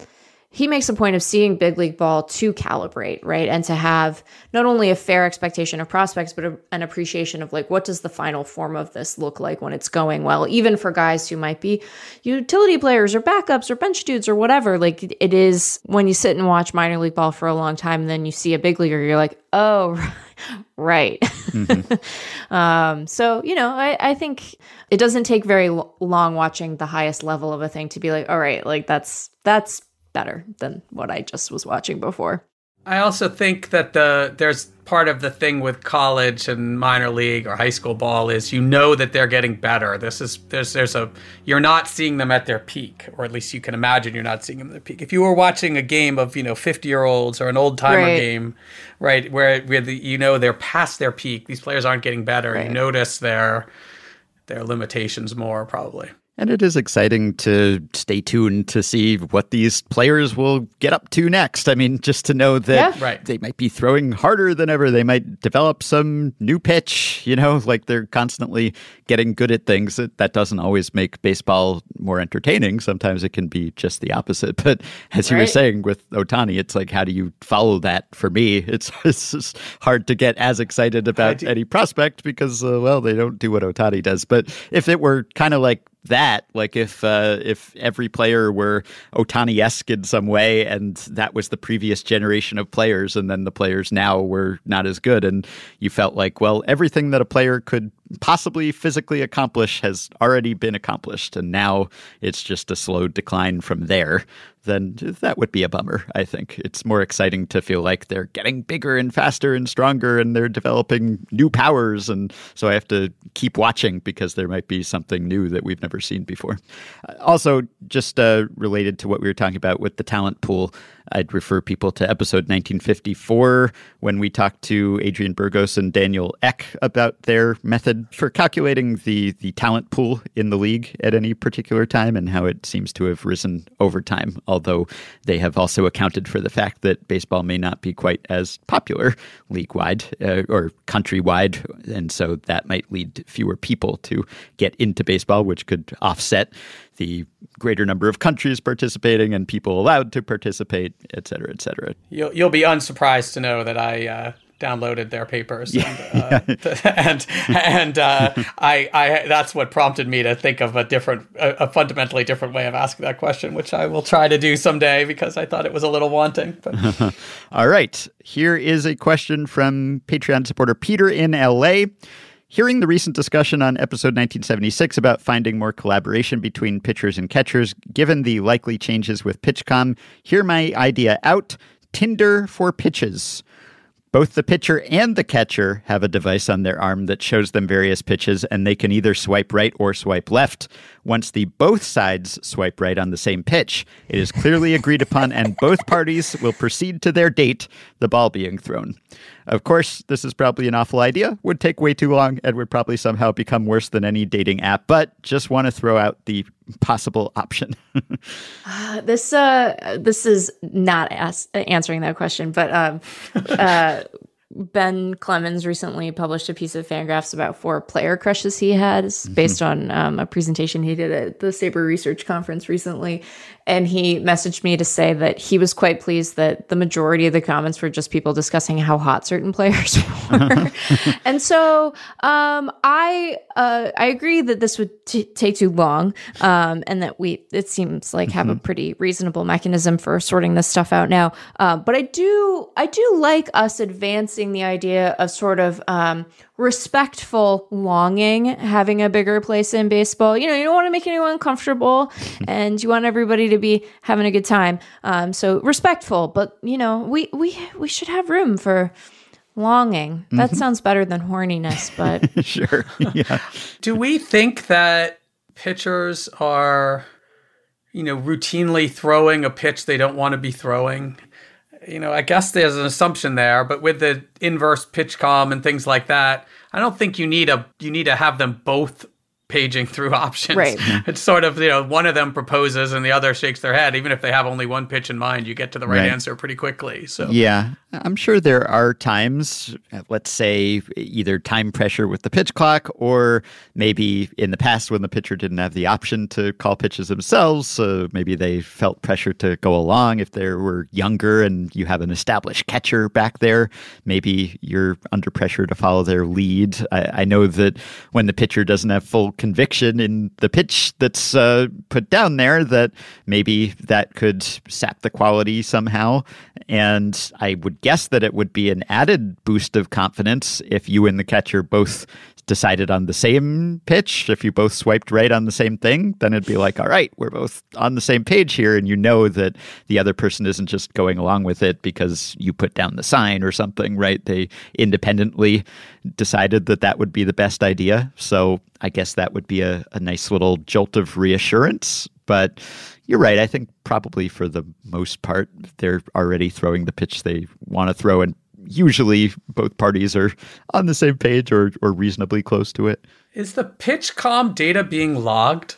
he makes a point of seeing big league ball to calibrate, right? And to have not only a fair expectation of prospects, but a, an appreciation of like, what does the final form of this look like when it's going well, even for guys who might be utility players or backups or bench dudes or whatever. Like, it is when you sit and watch minor league ball for a long time, and then you see a big leaguer, you're like, oh, *laughs* right. Mm-hmm. *laughs* um, so, you know, I, I think it doesn't take very long watching the highest level of a thing to be like, all right, like that's, that's better than what I just was watching before. I also think that the there's part of the thing with college and minor league or high school ball is you know that they're getting better. This is there's there's a you're not seeing them at their peak, or at least you can imagine you're not seeing them at their peak. If you were watching a game of you know 50 year olds or an old timer right. game, right, where where the, you know they're past their peak, these players aren't getting better. Right. You notice their their limitations more probably. And it is exciting to stay tuned to see what these players will get up to next. I mean, just to know that yeah. right. they might be throwing harder than ever. They might develop some new pitch, you know, *laughs* like they're constantly getting good at things. That that doesn't always make baseball more entertaining. Sometimes it can be just the opposite. *laughs* But as you right. were saying with Ohtani, it's like, how do you follow that for me? *laughs* It's, it's just hard to get as excited about any prospect because, uh, well, they don't do what Ohtani does. But if it were kind of like that. Like if uh, if every player were Ohtani esque in some way, and that was the previous generation of players, and then the players now were not as good, and you felt like, well, everything that a player could possibly physically accomplish has already been accomplished, and now it's just a slow decline from there, then that would be a bummer, I think. It's more exciting to feel like they're getting bigger and faster and stronger and they're developing new powers. And so I have to keep watching because there might be something new that we've never seen before. Uh, also, just uh, related to what we were talking about with the talent pool, I'd refer people to episode 1954 when we talked to Adrian Burgos and Daniel Eck about their method for calculating the, the talent pool in the league at any particular time and how it seems to have risen over time, although they have also accounted for the fact that baseball may not be quite as popular league wide uh, or countrywide. And so that might lead fewer people to get into baseball, which could offset the greater number of countries participating and people allowed to participate, et cetera, et cetera. You'll, you'll be unsurprised to know that I uh, downloaded their papers yeah. and uh, *laughs* *laughs* and, and uh, I, I that's what prompted me to think of a different a, a, fundamentally different way of asking that question which I will try to do someday because I thought it was a little wanting *laughs* all right here is a question from Patreon supporter Peter in LA Hearing the recent discussion on episode 1976 about finding more collaboration between pitchers and catchers, given the likely changes with PitchCom, hear my idea out Tinder for pitches. Both the pitcher and the catcher have a device on their arm that shows them various pitches, and they can either swipe right or swipe left. Once the both sides swipe right on the same pitch, it is clearly agreed upon, and both parties will proceed to their date, the ball being thrown. Of course, this is probably an awful idea, would take way too long, and would probably somehow become worse than any dating app, but just want to throw out the possible option. *laughs* uh, this uh, this is not as- answering that question, but um, uh, Ben Clemens recently published a piece of FanGraphs about four player crushes he has mm-hmm. based on um, a presentation he did at the Saber Research Conference recently. And he messaged me to say that he was quite pleased that the majority of the comments were just people discussing how hot certain *laughs* players were. *laughs* and so um, I uh, I agree that this would t- take too long, um, and that we it seems like have mm-hmm. a pretty reasonable mechanism for sorting this stuff out now. Uh, but I do I do like us advancing the idea of sort of um, respectful longing having a bigger place in baseball. You know, you don't want to make anyone uncomfortable, *laughs* and you want everybody to be having a good time. Um, so respectful, but you know, we we we should have room for longing. That sounds better than horniness, *laughs* but sure. yeah. *laughs* Do we think that pitchers are, you know, routinely throwing a pitch they don't want to be throwing? You know, I guess there's an assumption there, but with the inverse PitchCom and things like that, I don't think you need a you need to have them both paging through *laughs* options. Right. *laughs* It's sort of, you know, one of them proposes and the other shakes their head. Even if they have only one pitch in mind, you get to the right, Right. answer pretty quickly. So Yeah, I'm sure there are times, let's say either time pressure with the pitch clock, or maybe in the past when the pitcher didn't have the option to call pitches themselves, so maybe they felt pressure to go along. If they were younger and you have an established catcher back there, maybe you're under pressure to follow their lead. I, I know that when the pitcher doesn't have full conviction in the pitch that's uh, put down there, that maybe that could sap the quality somehow. And I would guess that it would be an added boost of confidence if you and the catcher both decided on the same pitch. If you both swiped right on the same thing, then it'd be like, all right, we're both on the same page here. And you know that the other person isn't just going along with it because you put down the sign or something, right? They independently decided that that would be the best idea. So I guess that would be a, a nice little jolt of reassurance. But you're right. I think probably for the most part, they're already throwing the pitch they want to throw. And usually both parties are on the same page or, or reasonably close to it. is the PitchCom data being logged?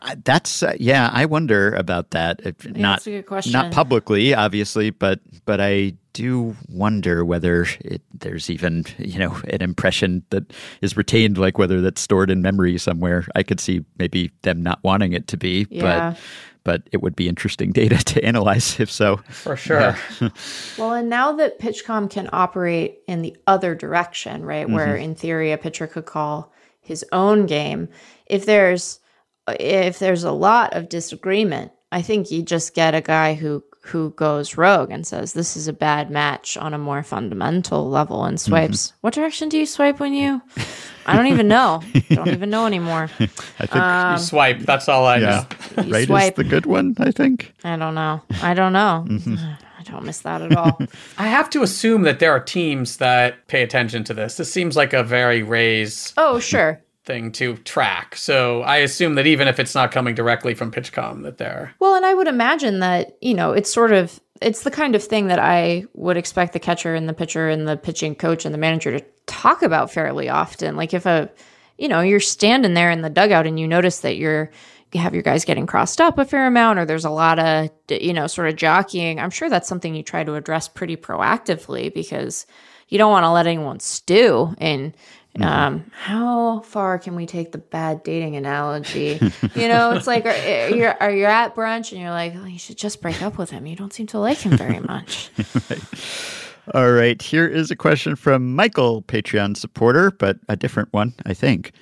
Uh, That's uh, yeah. I wonder about that. If not that's a good question. not publicly, obviously, but but I do wonder whether it, there's even you know an impression that is retained, like whether that's stored in memory somewhere. I could see maybe them not wanting it to be, Yeah. but but it would be interesting *laughs* data to analyze if so. For sure. *laughs* Well, and now that PitchCom can operate in the other direction, right, where Mm-hmm. in theory a pitcher could call his own game, if there's if there's a lot of disagreement, I think you just get a guy who who goes rogue and says this is a bad match on a more fundamental level and Mm-hmm. swipes. What direction do you swipe when you? I don't even know. don't even know anymore. *laughs* I think you swipe. That's all I yeah, know. *laughs* You right swipe. is the good one. I think. I don't know. I don't know. Mm-hmm. I don't miss that at all. *laughs* I have to assume that there are teams that pay attention to this. This seems like a very raise oh, sure. Thing to track. So I assume that even if it's not coming directly from PitchCom, that they're Well, and I would imagine that, you know, it's sort of it's the kind of thing that I would expect the catcher and the pitcher and the pitching coach and the manager to talk about fairly often. Like if a you know, you're standing there in the dugout and you notice that you're you have your guys getting crossed up a fair amount or there's a lot of you know sort of jockeying i'm sure that's something you try to address pretty proactively because you don't want to let anyone stew in um, how far can we take the bad dating analogy? you know, it's like are, *laughs* are you are you at brunch and you're like, oh, you should just break up with him. You don't seem to like him very much. *laughs* All right, here is a question from Michael, Patreon supporter, but a different one, I think.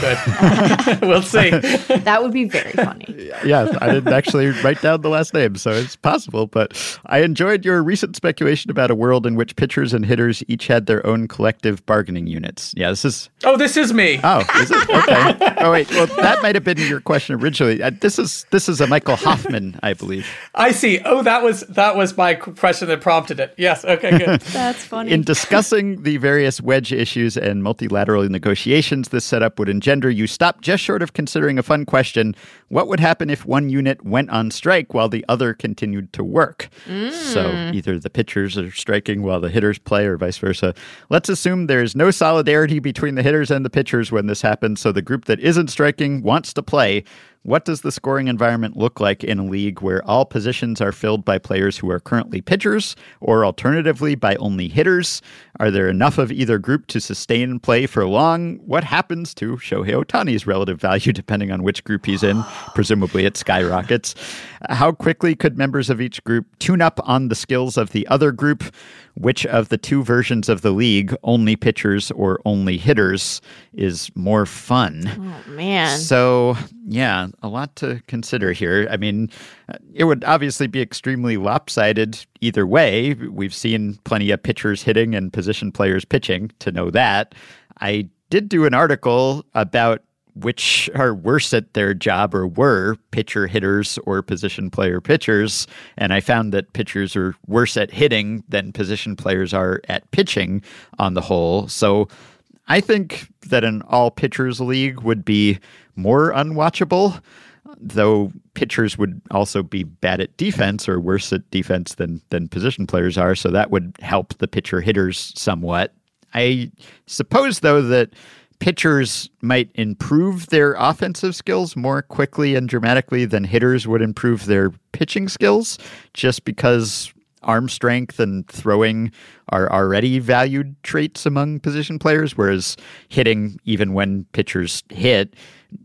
Good. *laughs* we'll see. that would be very funny. yeah, I didn't actually write down the last name, so it's possible. But I enjoyed your recent speculation about a world in which pitchers and hitters each had their own collective bargaining units. Yeah, this is. Oh, this is me. Oh, is it okay? Oh wait, well that might have been your question originally. Uh, this is this is a Michael Hoffman, I believe. I see. Oh, that was that was my question that prompted it. Yes. Okay. Good. *laughs* That's funny. In discussing the various wedge issues and multilateral negotiations this setup would engender, you stop just short of considering a fun question what would happen if one unit went on strike while the other continued to work? So mm. either the pitchers are striking while the hitters play or vice versa. Let's assume there is no solidarity between the hitters and the pitchers when this happens, so the group that isn't striking wants to play. What does the scoring environment look like in a league where all positions are filled by players who are currently pitchers, or alternatively by only hitters? Are there enough of either group to sustain play for long? What happens to Shohei Ohtani's relative value *laughs* depending on which group he's in? Presumably it skyrockets. How quickly could members of each group tune up on the skills of the other group? Which of the two versions of the league, only pitchers or only hitters, is more fun? Oh man. So, yeah, a lot to consider here. I mean, it would obviously be extremely lopsided either way. We've seen plenty of pitchers hitting and position players pitching to know that. I did do an article about which are worse at their job or were pitcher hitters or position player pitchers. And I found that pitchers are worse at hitting than position players are at pitching on the whole. So I think that an all pitchers league would be more unwatchable, though pitchers would also be bad at defense or worse at defense than, than position players are. So that would help the pitcher hitters somewhat. I suppose, though, that pitchers might improve their offensive skills more quickly and dramatically than hitters would improve their pitching skills just because arm strength and throwing are already valued traits among position players whereas hitting even when pitchers hit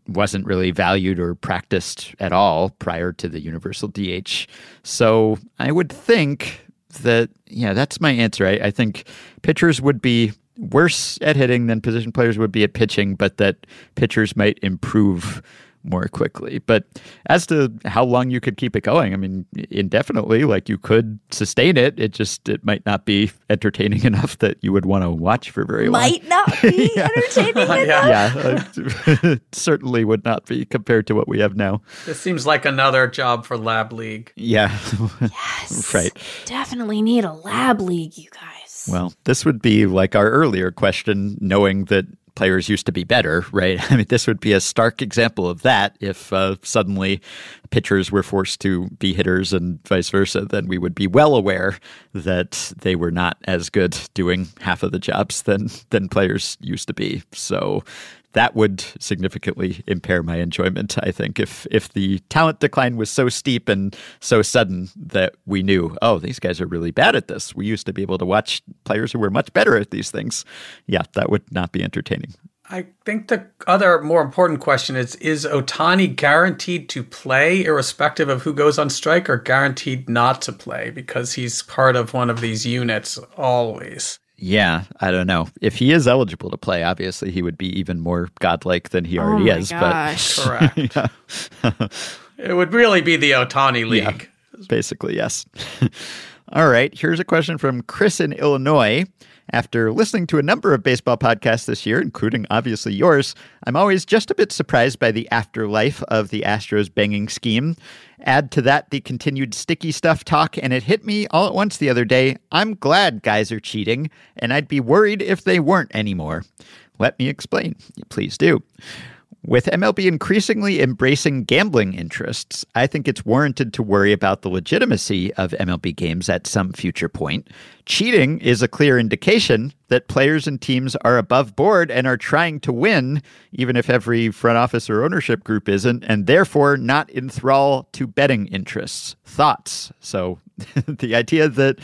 wasn't really valued or practiced at all prior to the universal DH. So I would think that yeah, that's my answer. I, I think pitchers would be worse at hitting than position players would be at pitching, but that pitchers might improve more quickly. But as to how long you could keep it going, I mean, indefinitely, like you could sustain it. It just it might not be entertaining *laughs* enough that you would want to watch for very long. Might not *laughs* be entertaining *laughs* enough. Yeah, uh, certainly would not be compared to what we have now. This seems like another job for Lab League. Yeah, Yes. right. Definitely need a lab league, you guys. Well, this would be like our earlier question, knowing that players used to be better, right? *laughs* I mean, this would be a stark example of that. If uh, suddenly pitchers were forced to be hitters and vice versa, then we would be well aware that they were not as good doing half of the jobs than than players used to be. So that would significantly impair my enjoyment. I think if if the talent decline was so steep and so sudden that we knew, oh, these guys are really bad at this. We used to be able to watch players who were much better at these things. Yeah, that would not be entertaining. I think the other more important question is Is Ohtani guaranteed to play irrespective of who goes on strike or guaranteed not to play because he's part of one of these units always? Yeah, I don't know. If he is eligible to play, obviously he would be even more godlike than he oh already oh my is. gosh. *laughs* Correct. But It would really be the Ohtani League. Basically, yes. *laughs* All right, here's a question from Chris in Illinois. After listening to a number of baseball podcasts this year, including obviously yours, I'm always just a bit surprised by the afterlife of the Astros banging scheme. Add to that the continued sticky stuff talk, and it hit me all at once the other day. I'm glad guys are cheating, and I'd be worried if they weren't anymore. Let me explain. Please do. With MLB increasingly embracing gambling interests, I think it's warranted to worry about the legitimacy of MLB games at some future point. Cheating is a clear indication that players and teams are above board and are trying to win, even if every front office or ownership group isn't, and therefore not in thrall to betting interests. Thoughts. So *laughs* the idea that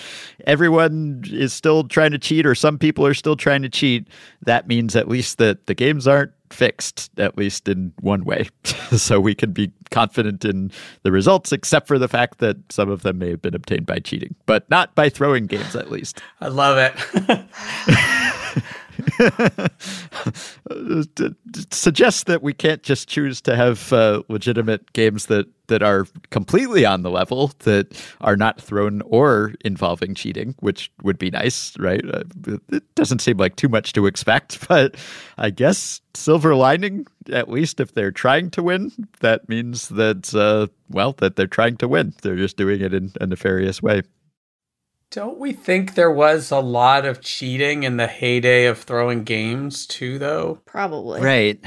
everyone is still trying to cheat or some people are still trying to cheat, that means at least that the games aren't fixed, at least in one way. *laughs* so we can be confident in the results, except for the fact that some of them may have been obtained by cheating, but not by throwing games, at least. *laughs* I love it. It suggests that we can't just choose to have uh, legitimate games that, that are completely on the level, that are not thrown or involving cheating, which would be nice, right? Uh, it doesn't seem like too much to expect, *laughs* but I guess silver lining, at least if they're trying to win, that means that, uh, well, that they're trying to win. They're just doing it in a nefarious way. Don't we think there was a lot of cheating in the heyday of throwing games too, though? Probably. Right.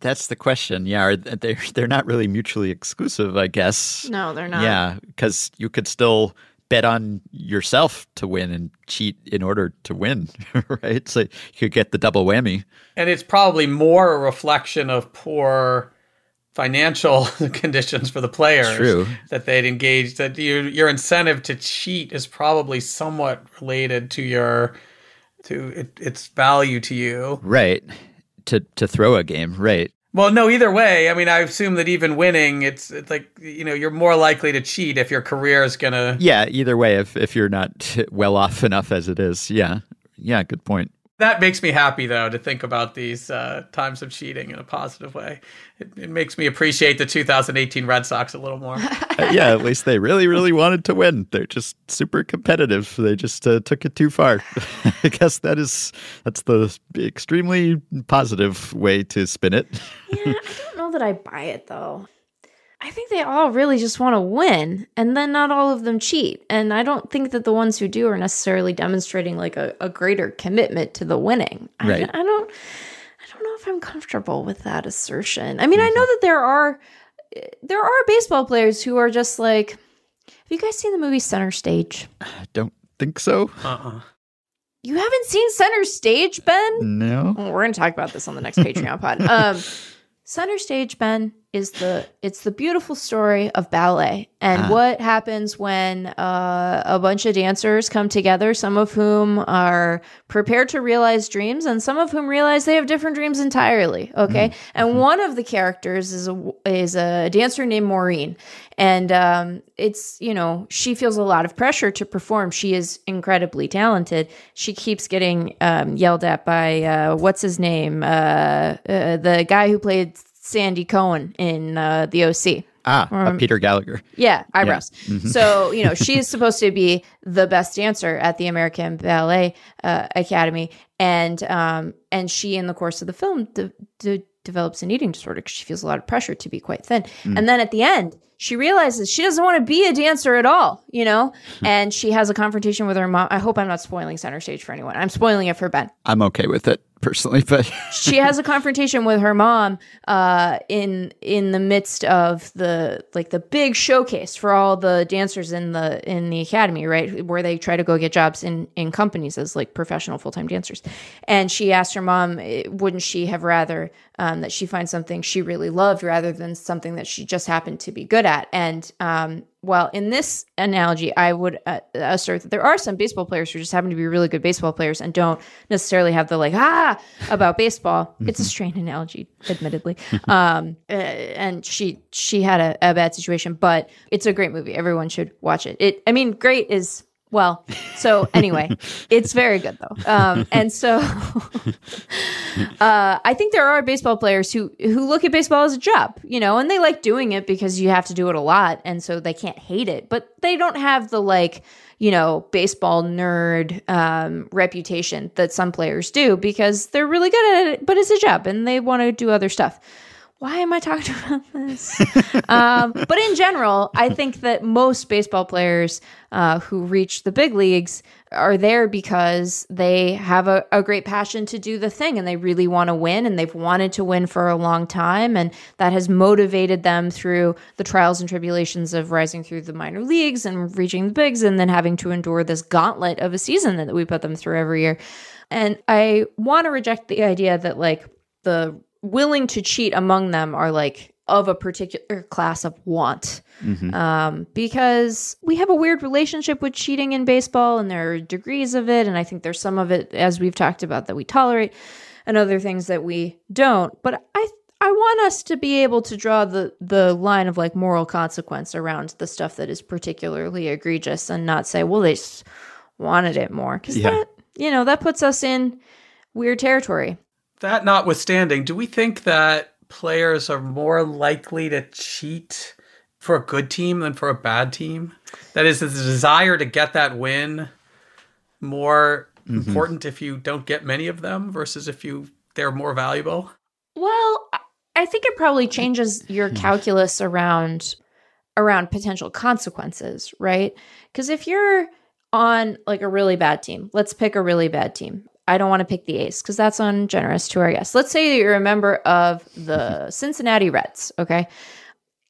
That's the question. Yeah, are they they're not really mutually exclusive, I guess. No, they're not. Yeah, because you could still bet on yourself to win and cheat in order to win, *laughs* right? So you could get the double whammy. And it's probably more a reflection of poor financial *laughs* conditions for the players True. that they'd engage that your your incentive to cheat is probably somewhat related to your to it, its value to you Right. To to throw a game, right. Well, no, either way. I mean, I assume that even winning, it's it's like you know you're more likely to cheat if your career is gonna. Yeah, either way, if if you're not *laughs* well off enough as it is, yeah, yeah, good point. That makes me happy though to think about these uh, times of cheating in a positive way. It, it makes me appreciate the 2018 Red Sox a little more. *laughs* Uh, yeah, at least they really, really wanted to win. They're just super competitive. They just uh, took it too far. *laughs* I guess that is that's the extremely positive way to spin it. Yeah, I don't know that I buy it though. I think they all really just want to win, and then not all of them cheat. And I don't think that the ones who do are necessarily demonstrating like a, a greater commitment to the winning. Right. I, I don't. I don't know if I'm comfortable with that assertion. I mean, I know that there are there are baseball players who are just like. Have you guys seen the movie Center Stage? I *sighs* don't think so. Uh-uh. You haven't seen Center Stage, Ben? No. Well, we're going to talk about this on the next Patreon pod. Um, *laughs* Center Stage, Ben, is the it's the beautiful story of ballet and Ah. what happens when uh, a bunch of dancers come together, some of whom are prepared to realize dreams, and some of whom realize they have different dreams entirely. Okay, and one of the characters is a is a dancer named Maureen, and um, it's you know she feels a lot of pressure to perform. She is incredibly talented. She keeps getting um, yelled at by uh, what's his name, uh, uh, the guy who played Sandy Cohen in uh, the OC. Ah, uh, Peter Gallagher. Yeah, eyebrows. So, you know, she is supposed to be the best dancer at the American Ballet uh, Academy, and um, and she, in the course of the film, de- de- develops an eating disorder because she feels a lot of pressure to be quite thin. And then at the end, she realizes she doesn't want to be a dancer at all, you know, and she has a confrontation with her mom. I hope I'm not spoiling center stage for anyone. I'm spoiling it for Ben I'm okay with it personally, but she has a confrontation with her mom uh, in in the midst of the like the big showcase for all the dancers in the in the academy, right? Where they try to go get jobs in in companies as like professional full time dancers. And she asked her mom, eh, wouldn't she have rather um, that she finds something she really loved rather than something that she just happened to be good at? And um, well, in this analogy, I would uh, assert that there are some baseball players who just happen to be really good baseball players and don't necessarily have the like ah about baseball. It's a strained analogy, *laughs* admittedly. um, uh, and she she had a, a bad situation, but it's a great movie. Everyone should watch it. It, I mean, great is well. So *laughs* anyway, it's very good though. Um, and so *laughs* uh, I think there are baseball players who who look at baseball as a job, you know, and they like doing it because you have to do it a lot, and so they can't hate it. But they don't have the like, you know, baseball nerd um, reputation that some players do because they're really good at it, but it's a job, and they want to do other stuff. Why am I talking *laughs* about this? um, but in general, I think that most baseball players uh, who reach the big leagues are there because they have a, a great passion to do the thing and they really want to win and they've wanted to win for a long time. And that has motivated them through the trials and tribulations of rising through the minor leagues and reaching the bigs and then having to endure this gauntlet of a season that we put them through every year. And I want to reject the idea that, like, the willing to cheat among them are like of a particular class of want. Um, because we have a weird relationship with cheating in baseball and there are degrees of it and i think there's some of it as we've talked about that we tolerate and other things that we don't. But i i want us to be able to draw the the line of like moral consequence around the stuff that is particularly egregious and not say well they just wanted it more. Because Yeah. that you know that puts us in weird territory That notwithstanding, do we think that players are more likely to cheat for a good team than for a bad team? That is, is the desire to get that win more mm-hmm. important if you don't get many of them versus if you they're more valuable? Well, I- I think it probably changes your hmm. calculus around around potential consequences, right? Because if you're on like a really bad team, let's pick a really bad team. I don't want to pick the A's because that's ungenerous to our guests. Let's say that you're a member of the mm-hmm. Cincinnati Reds, okay?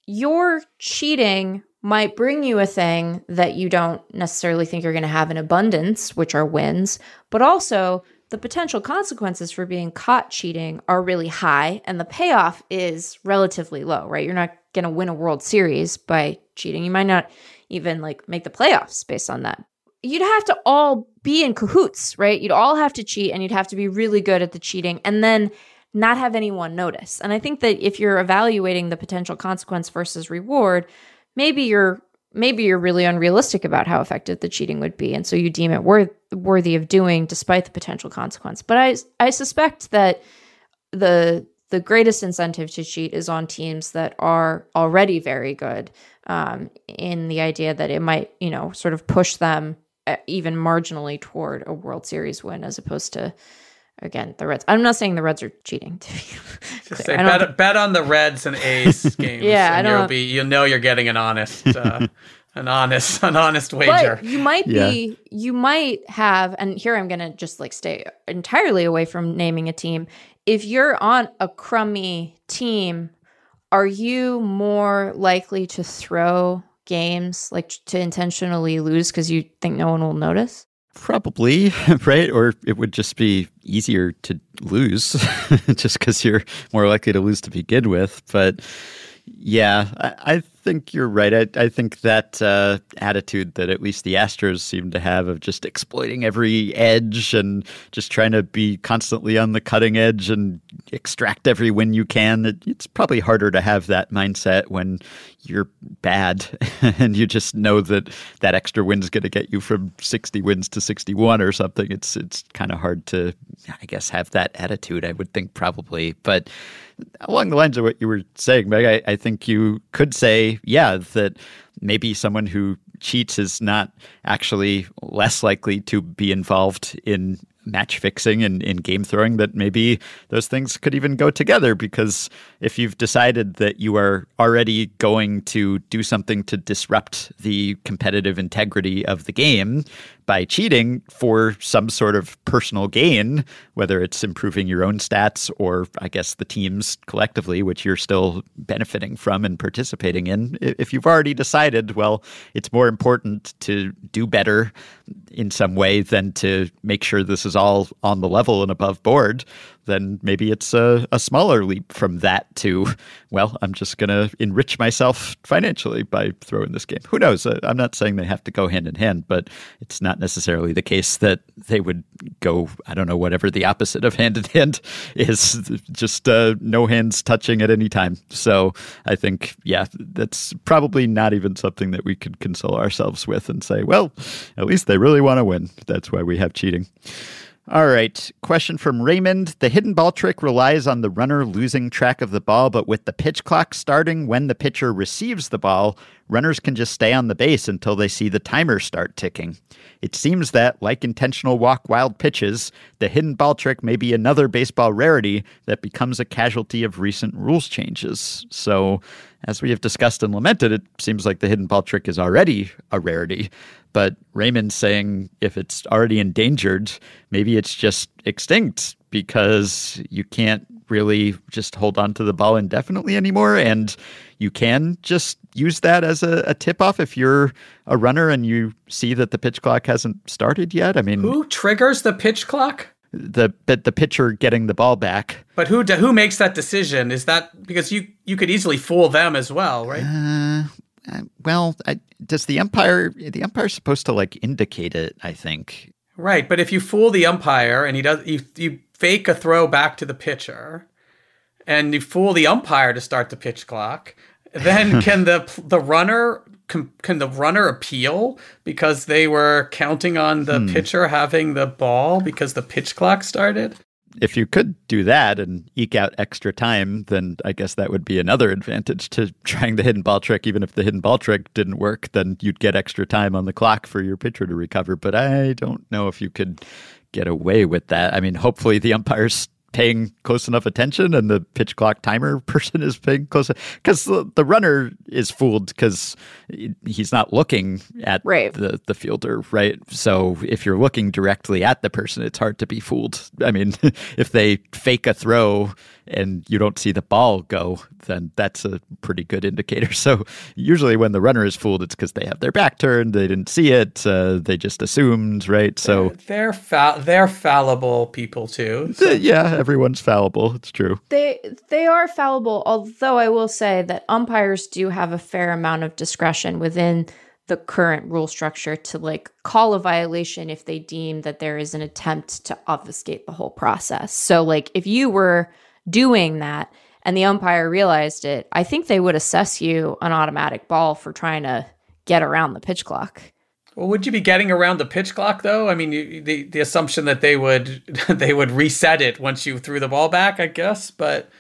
Your cheating might bring you a thing that you don't necessarily think you're going to have in abundance, which are wins, but also the potential consequences for being caught cheating are really high and the payoff is relatively low, right? You're not going to win a World Series by cheating. You might not even like make the playoffs based on that. You'd have to all be in cahoots, right? You'd all have to cheat and you'd have to be really good at the cheating. And then not have anyone notice. And I think that if you're evaluating the potential consequence versus reward, maybe you're maybe you're really unrealistic about how effective the cheating would be and so you deem it worth, worthy of doing despite the potential consequence. But I I suspect that the the greatest incentive to cheat is on teams that are already very good um, in the idea that it might, you know, sort of push them even marginally toward a World Series win as opposed to again the Reds. I'm not saying the Reds are cheating. To be *laughs* Say, bet, bet on the Reds and A's *laughs* games. yeah, and I you'll be you'll know you're getting an honest uh, *laughs* an honest an honest wager. But you might Yeah. be, you might have, and here I'm going to just like stay entirely away from naming a team. If you're on a crummy team, are you more likely to throw games like to intentionally lose because you think no one will notice? Probably, *laughs* right? Or it would just be easier to lose *laughs* just because you're more likely to lose to begin with. But yeah, I, I think you're right. I, I think that uh, attitude that at least the Astros seem to have of just exploiting every edge and just trying to be constantly on the cutting edge and extract every win you can, it, it's probably harder to have that mindset when you're bad *laughs* and you just know that that extra win's going to get you from 60 wins to 61 or something. It's it's kind of hard to, I guess, have that attitude. I would think probably, but along the lines of what you were saying, Meg, I, I think you could say, yeah, that maybe someone who cheats is not actually less likely to be involved in match fixing and in game throwing that maybe those things could even go together because if you've decided that you are already going to do something to disrupt the competitive integrity of the game by cheating for some sort of personal gain, whether it's improving your own stats or I guess the teams collectively, which you're still benefiting from and participating in. If you've already decided, well, it's more important to do better in some way than to make sure this is all on the level and above board, then maybe it's a, a smaller leap from that to, well, I'm just going to enrich myself financially by throwing this game. Who knows? Uh, I'm not saying they have to go hand in hand, but it's not necessarily the case that they would go, I don't know, whatever the opposite of hand in hand *laughs* is, just uh, no hands touching at any time. So I think, yeah, that's probably not even something that we could console ourselves with and say, well, at least they really want to win. That's why we have cheating. All right. Question from Raymond. The hidden ball trick relies on the runner losing track of the ball, but with the pitch clock starting when the pitcher receives the ball, runners can just stay on the base until they see the timer start ticking. It seems that, like intentional walk wild pitches, the hidden ball trick may be another baseball rarity that becomes a casualty of recent rules changes. So, as we have discussed and lamented, it seems like the hidden ball trick is already a rarity. But Raymond's saying if it's already endangered, maybe it's just extinct because you can't really just hold on to the ball indefinitely anymore. And you can just use that as a, a tip off if you're a runner and you see that the pitch clock hasn't started yet. I mean, Who triggers the pitch clock? The but the pitcher getting the ball back. But who who makes that decision? Is that because you you could easily fool them as well, right? Uh, uh, well, I, does the umpire the umpire supposed to like indicate it? I think. Right, but if you fool the umpire and he does, you you fake a throw back to the pitcher, and you fool the umpire to start the pitch clock, then *laughs* can the the runner can, can the runner appeal because they were counting on the hmm. pitcher having the ball because the pitch clock started? if you could do that and eke out extra time, then I guess that would be another advantage to *laughs* trying the hidden ball trick. Even if the hidden ball trick didn't work, then you'd get extra time on the clock for your pitcher to recover. But I don't know if you could get away with that. I mean, hopefully the umpire's paying close enough attention and the pitch clock timer *laughs* person is paying close because the, the runner is fooled because he's not looking at Right. the, the fielder right so if you're looking directly at the person it's hard to be fooled i mean *laughs* if they fake a throw and you don't see the ball go then that's a pretty good indicator *laughs* so usually when the runner is fooled it's because they have their back turned they didn't see it uh, they just assumed right so They're fa- they're fallible people too. uh, yeah everyone's fallible it's true They they are fallible, although I will say that umpires do have a fair amount of discretion within the current rule structure to like call a violation if they deem that there is an attempt to obfuscate the whole process. So like if you were doing that and the umpire realized it, I think they would assess you an automatic ball for trying to get around the pitch clock. Well, would you be getting around the pitch clock though? I mean, you, the the assumption that they would *laughs* they would reset it once you threw the ball back, I guess, but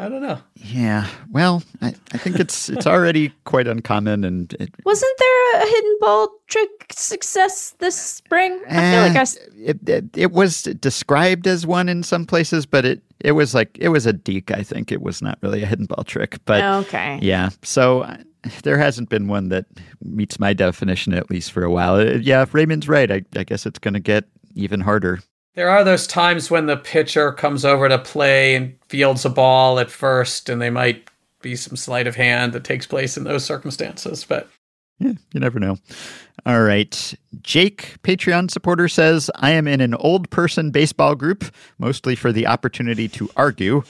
I don't know. Yeah. Well, I, I think it's it's already quite uncommon and it, Wasn't there a hidden ball trick success this spring? I feel like I Eh, it, it it was described as one in some places, but it it was like it was a deke. I think it was not really a hidden ball trick, but Okay. yeah. So uh, there hasn't been one that meets my definition at least for a while. Uh, yeah, if Raymond's right, I, I guess it's going to get even harder. There are those times when the pitcher comes over to play and fields a ball at first, and they might be some sleight of hand that takes place in those circumstances. But Yeah, you never know. All right. Jake, Patreon supporter, says I am in an old person baseball group, mostly for the opportunity to argue.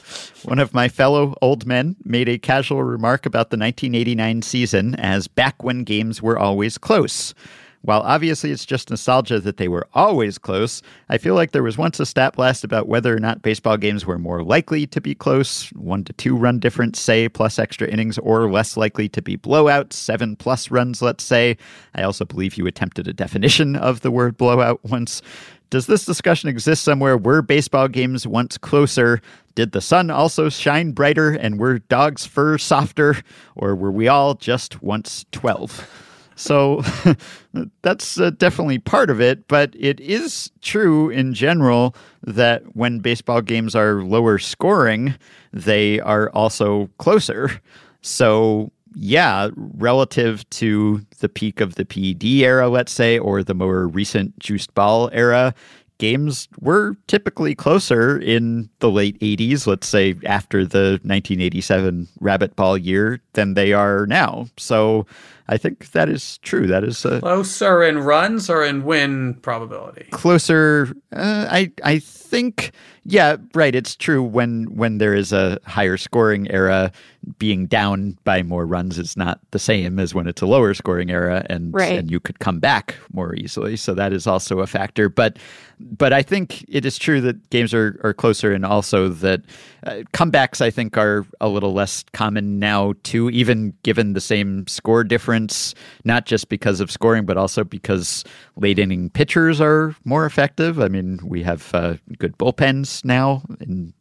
One of my fellow old men made a casual remark about the 1989 season as back when games were always close. While obviously it's just nostalgia that they were always close, I feel like there was once a stat blast about whether or not baseball games were more likely to be close, one to two run difference, say, plus extra innings, or less likely to be blowouts, seven plus runs, let's say. I also believe you attempted a definition of the word blowout once. Does this discussion exist somewhere? Were baseball games once closer? Did the sun also shine brighter and were dogs' fur softer? Or were we all just once 12? So *laughs* that's uh, definitely part of it, but it is true in general that when baseball games are lower scoring, they are also closer. So, yeah, relative to the peak of the PED era, let's say, or the more recent juiced ball era, games were typically closer in the late 80s, let's say after the 1987 rabbit ball year, than they are now. So I think that is true. That is a closer in runs or in win probability. closer. Uh, I I think yeah, right. It's true when when there is a higher scoring era, being down by more runs is not the same as when it's a lower scoring era, and Right. and you could come back more easily. So that is also a factor. But but I think it is true that games are are closer, and also that uh, comebacks I think are a little less common now too, even given the same score difference. Not just because of scoring, but also because late inning pitchers are more effective. I mean, we have uh, good bullpens now, and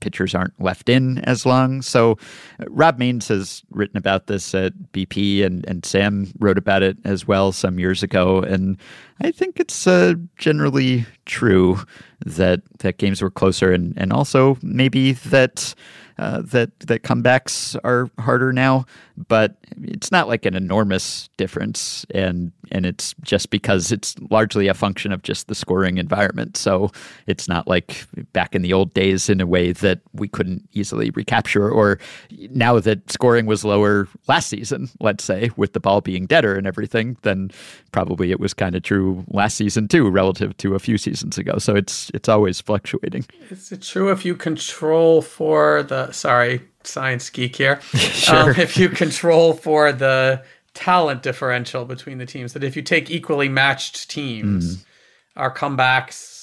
pitchers aren't left in as long. So, uh, Rob Mains has written about this at BP, and, and Sam wrote about it as well some years ago. And I think it's uh, generally true that that games were closer, and, and also maybe that. Uh, that that comebacks are harder now, but it's not like an enormous difference, and and it's just because it's largely a function of just the scoring environment. So it's not like back in the old days in a way that we couldn't easily recapture, or now that scoring was lower last season, let's say, with the ball being deader and everything, then probably it was kind of true last season too, relative to a few seasons ago. So it's it's always fluctuating. Is it true if you control for the sorry science geek here? *laughs* Sure. Um, if you control for the talent differential between the teams, that if you take equally matched teams, Hmm. are comebacks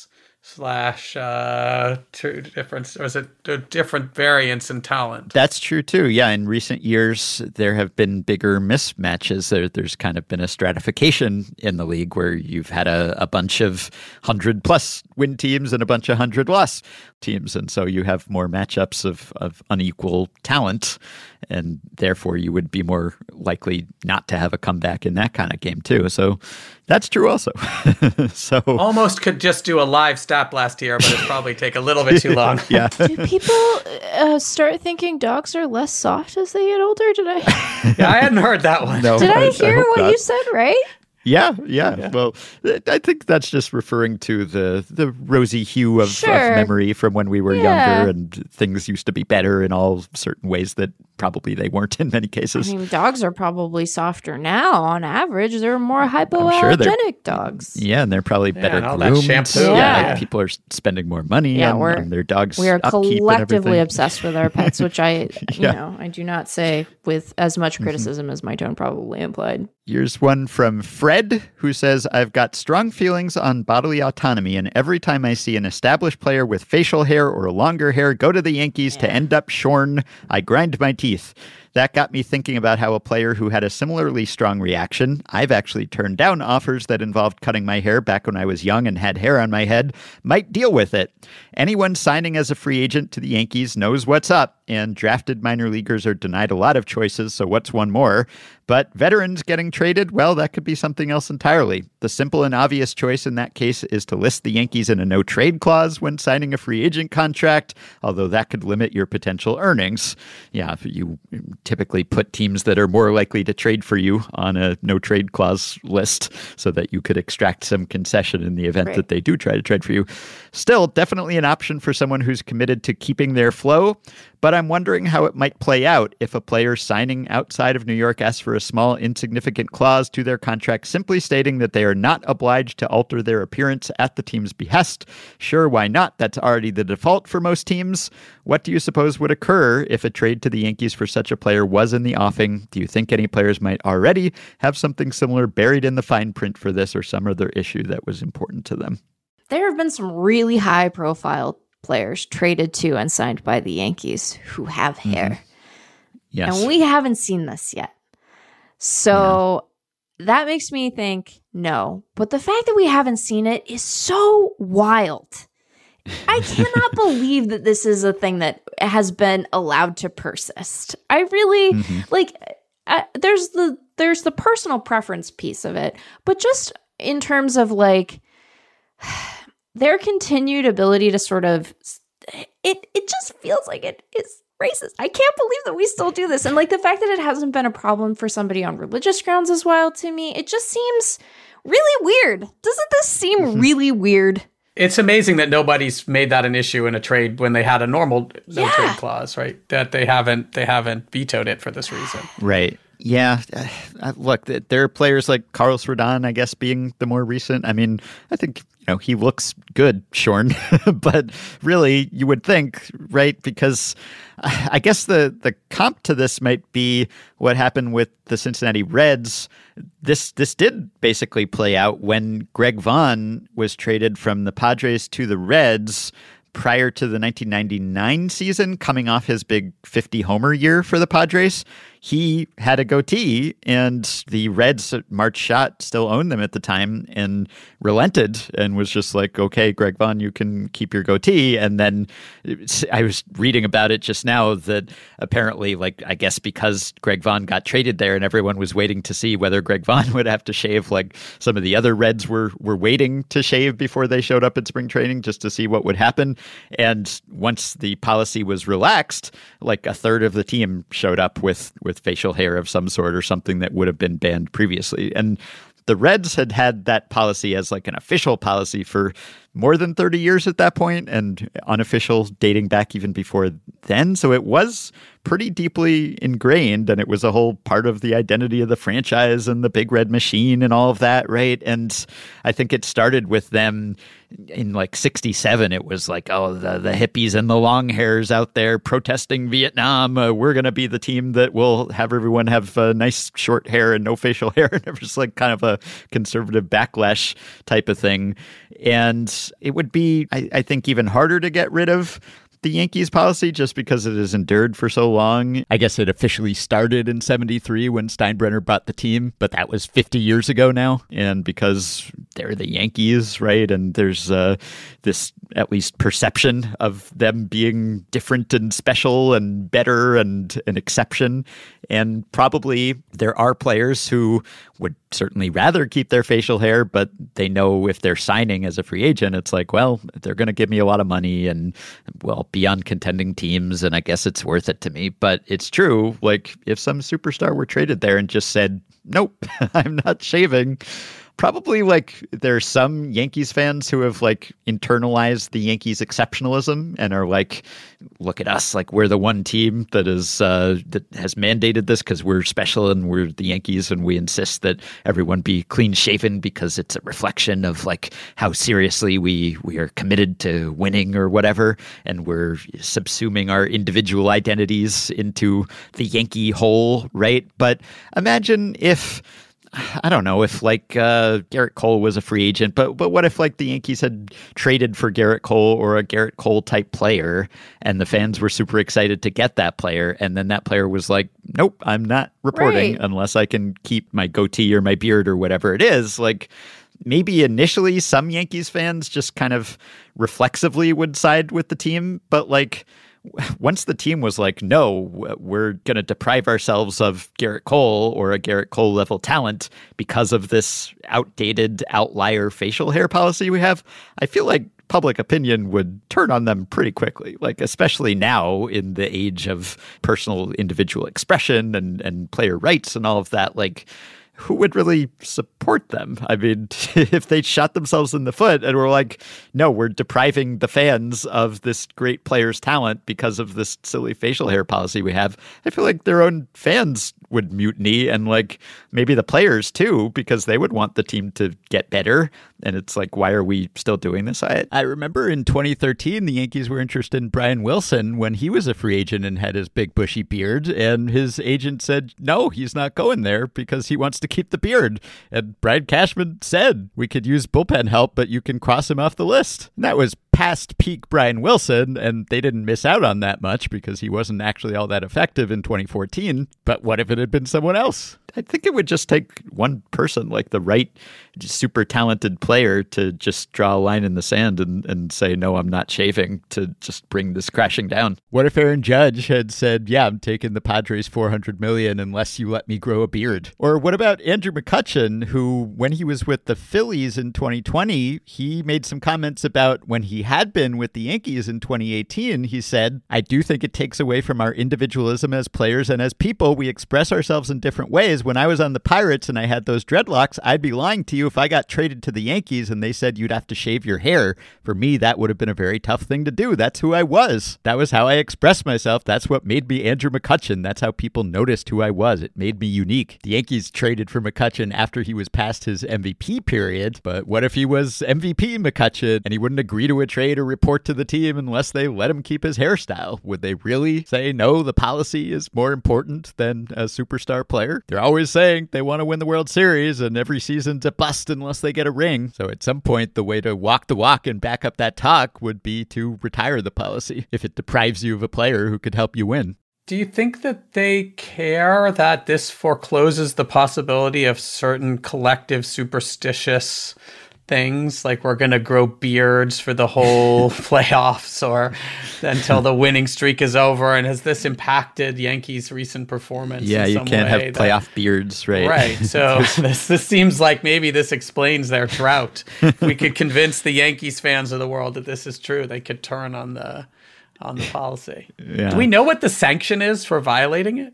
slash uh, two different is it different variance in talent? That's true too. Yeah, in recent years, there have been bigger mismatches. There, there's kind of been a stratification in the league where you've had a, a bunch of hundred plus win teams and a bunch of hundred loss teams, and so you have more matchups of, of unequal talent, and therefore you would be more likely not to have a comeback in that kind of game too. So that's true also. *laughs* so Almost could just do a live stat blast here, but it'd probably take a little bit too *laughs* long. yeah. Do people uh, start thinking dogs are less soft as they get older? Did I *laughs* Yeah, I hadn't heard that one. No, did I I hear hope what not. you said? Right? Yeah, yeah, Well, I think that's just referring to the the rosy hue of, of memory from when we were Yeah. younger, and things used to be better in all certain ways that probably they weren't in many cases. I mean, dogs are probably softer now on average. They're more hypoallergenic sure dogs. yeah, and they're probably better and all that groomed. shampoo, Yeah. yeah. people are spending more money Yeah, on, we're- on their dogs. We are upkeep and collectively obsessed with our pets, which I, *laughs* you know, I do not say with as much mm-hmm. criticism as my tone probably implied. Here's one from Fred, who says, I've got strong feelings on bodily autonomy, and every time I see an established player with facial hair or longer hair go to the Yankees to end up shorn, I grind my teeth. That got me thinking about how a player who had a similarly strong reaction, I've actually turned down offers that involved cutting my hair back when I was young and had hair on my head, might deal with it. Anyone signing as a free agent to the Yankees knows what's up, and drafted minor leaguers are denied a lot of choices, so what's one more? But veterans getting traded, well, that could be something else entirely. The simple and obvious choice in that case is to list the Yankees in a no trade clause when signing a free agent contract, although that could limit your potential earnings. Yeah, you typically put teams that are more likely to trade for you on a no trade clause list so that you could extract some concession in the event right. that they do try to trade for you. Still, definitely an option for someone who's committed to keeping their flow, but I'm wondering how it might play out if a player signing outside of New York asks for a small, insignificant clause to their contract simply stating that they are not obliged to alter their appearance at the team's behest. Sure, why not? That's already the default for most teams. What do you suppose would occur if a trade to the Yankees for such a player was in the offing? Do you think any players might already have something similar buried in the fine print for this or some other issue that was important to them? There have been some really high profile players traded to and signed by the Yankees who have mm-hmm. hair. Mm-hmm. Yes. And we haven't seen this yet. So yeah. that makes me think no. But the fact that we haven't seen it is so wild. I cannot *laughs* believe that this is a thing that has been allowed to persist. I really mm-hmm. like uh, there's the there's the personal preference piece of it, but just in terms of like their continued ability to sort of it it just feels like it is racist. I can't believe that we still do this. And like the fact that it hasn't been a problem for somebody on religious grounds is wild to me. It just seems really weird. Doesn't this seem mm-hmm. really weird? It's amazing that nobody's made that an issue in a trade when they had a normal no yeah. trade clause, right? That they haven't they haven't vetoed it for this reason. *sighs* Right. Yeah, *sighs* uh, look, there are players like Carlos Rodon, I guess, being the more recent. I mean, I think you know he looks good, Shorn, *laughs* but really, you would think, right? Because I guess the the comp to this might be what happened with the Cincinnati Reds. This this did basically play out when Greg Vaughn was traded from the Padres to the Reds prior to the 1999 season, coming off his big 50 homer year for the Padres he had a goatee, and the Reds, uh, Marge Schott, still owned them at the time and relented and was just like, okay, Greg Vaughn, you can keep your goatee. And then uh, I was reading about it just now that apparently, like, I guess because Greg Vaughn got traded there and everyone was waiting to see whether Greg Vaughn *laughs* would have to shave, like some of the other Reds were, were waiting to shave before they showed up at spring training just to see what would happen. And once the policy was relaxed, like a third of the team showed up with, with with facial hair of some sort or something that would have been banned previously. And the Reds had had that policy as like an official policy for more than 30 years at that point and unofficial dating back even before then. So it was pretty deeply ingrained and it was a whole part of the identity of the franchise and the big red machine and all of that, right? And I think it started with them in like 67 it was like oh the, the hippies and the long hairs out there protesting vietnam. Uh, we're going to be the team that will have everyone have uh, nice short hair and no facial *laughs* hair. And it was like kind of a conservative backlash type of thing. And it would be I, I think even harder to get rid of the Yankees policy just because it has endured for so long. I guess it officially started in 73 when Steinbrenner bought the team, but that was 50 years ago now. And because they're the Yankees, right? And there's uh, this at least perception of them being different and special and better and an exception. And probably there are players who would certainly rather keep their facial hair, but they know if they're signing as a free agent, it's like, well, they're going to give me a lot of money and, well, be on contending teams. And I guess it's worth it to me. But it's true. Like, if some superstar were traded there and just said, nope, *laughs* I'm not shaving probably like there are some Yankees fans who have like internalized the Yankees exceptionalism and are like, look at us, like we're the one team that is uh, that has mandated this because we're special and we're the Yankees and we insist that everyone be clean shaven because it's a reflection of like how seriously we we are committed to winning or whatever, and we're subsuming our individual identities into the Yankee whole, right? But imagine if I don't know if like uh, Gerrit Cole was a free agent, but but what if like the Yankees had traded for Gerrit Cole or a Gerrit Cole type player, and the fans were super excited to get that player, and then that player was like, "Nope, I'm not reporting Right. unless I can keep my goatee or my beard or whatever it is." Like maybe initially some Yankees fans just kind of reflexively would side with the team, but like *laughs* once the team was like, no, we're going to deprive ourselves of Gerrit Cole or a Gerrit Cole level talent because of this outdated outlier facial hair policy we have, I feel like public opinion would turn on them pretty quickly. Like, especially now in the age of personal individual expression and, and player rights and all of that. Like, who would really support them? I mean, *laughs* if they shot themselves in the foot and were like, no, we're depriving the fans of this great player's talent because of this silly facial hair policy we have, I feel like their own fans would mutiny and like maybe the players too, because they would want the team to get better. And it's like, why are we still doing this? I, I remember in 2013, the Yankees were interested in Brian Wilson when he was a free agent and had his big bushy beard. And his agent said, no, he's not going there because he wants to keep the beard. And Brian Cashman said, we could use bullpen help, but you can cross him off the list. And that was past peak Brian Wilson, and they didn't miss out on that much because he wasn't actually all that effective in 2014. But what if it had been someone else? I think it would just take one person, like the right super talented player, to just draw a line in the sand and, and say, no, I'm not shaving to just bring this crashing down. What if Aaron Judge had said, yeah, I'm taking the Padres 400 million unless you let me grow a beard? Or what about Andrew McCutchen, who, when he was with the Phillies in 2020, he made some comments about when he had been with the Yankees in 2018. He said, I do think it takes away from our individualism as players and as people. We express ourselves in different ways. When I was on the Pirates and I had those dreadlocks, I'd be lying to you if I got traded to the Yankees and they said you'd have to shave your hair. For me, that would have been a very tough thing to do. That's who I was. That was how I expressed myself. That's what made me Andrew McCutchen. That's how people noticed who I was. It made me unique. The Yankees traded for McCutchen after he was past his MVP period, but what if he was MVP McCutchen and he wouldn't agree to a trade or report to the team unless they let him keep his hairstyle? Would they really say, no, the policy is more important than a superstar player? They're always saying they want to win the World Series and every season's a bust unless they get a ring. So at some point, the way to walk the walk and back up that talk would be to retire the policy *laughs* if it deprives you of a player who could help you win. Do you think that they care that this forecloses the possibility of certain collective superstitious things like we're going to grow beards for the whole *laughs* playoffs or until the winning streak is over and has this impacted Yankees recent performance Yeah, in you can't have that- playoff beards, right? Right. *laughs* So *laughs* this this seems like maybe this explains their drought. If we could convince the Yankees fans of the world that this is true, they could turn on the on the policy. Yeah. Do we know what the sanction is for violating it?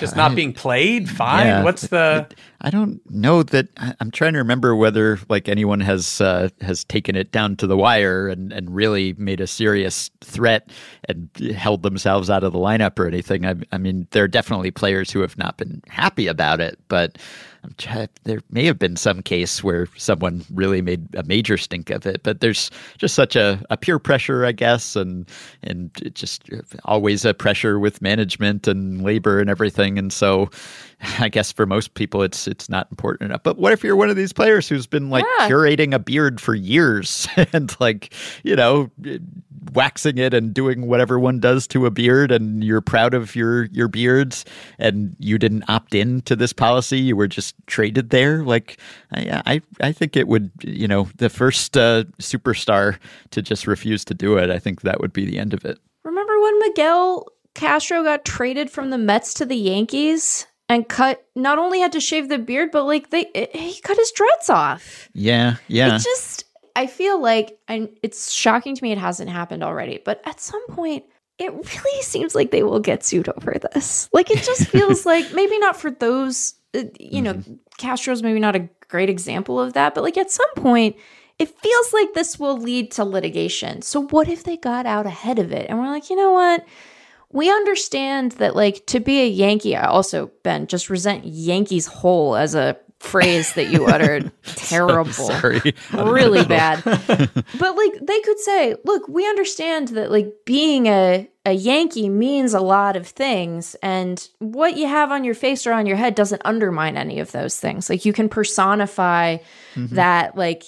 Just not being played? Fine. Yeah. What's the I don't know that. I'm trying to remember whether like anyone has uh, has taken it down to the wire and, and really made a serious threat and held themselves out of the lineup or anything. I, I mean, there are definitely players who have not been happy about it, but I'm try- there may have been some case where someone really made a major stink of it. But there's just such a, a peer pressure, I guess, and and just always a pressure with management and labor and everything, and so. *laughs* I guess for most people, it's it's not important enough. But what if you're one of these players who's been like Yeah. curating a beard for years *laughs* and like you know waxing it and doing whatever one does to a beard, and you're proud of your your beards, and you didn't opt in to this policy, you were just traded there. Like I I, I think it would you know the first uh, superstar to just refuse to do it. I think that would be the end of it. Remember when Miguel Castro got traded from the Mets to the Yankees and cut not only had to shave the beard, but like they it, he cut his dreads off. Yeah, yeah. It just I feel like and it's shocking to me it hasn't happened already, but at some point it really *laughs* seems like they will get sued over this. Like it just feels *laughs* like maybe not for those uh, you know, Castro's maybe not a great example of that, but like at some point it feels like this will lead to litigation. So what if they got out ahead of it and we're like, you know what? We understand that like to be a Yankee, I also Ben just resent Yankees whole as a phrase that you *laughs* uttered. Terrible. Sorry. *laughs* really bad. *laughs* but like they could say, look, we understand that like being a a Yankee means a lot of things, and what you have on your face or on your head doesn't undermine any of those things. Like you can personify that, like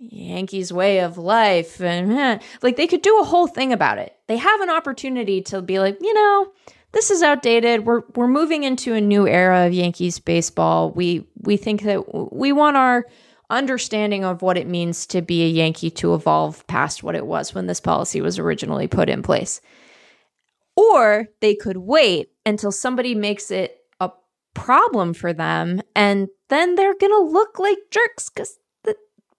Yankees way of life, and eh, like they could do a whole thing about it. They have an opportunity to be like, you know, this is outdated. We're we're moving into a new era of Yankees baseball. We we think that we want our understanding of what it means to be a Yankee to evolve past what it was when this policy was originally put in place. Or they could wait until somebody makes it a problem for them and then they're going to look like jerks cuz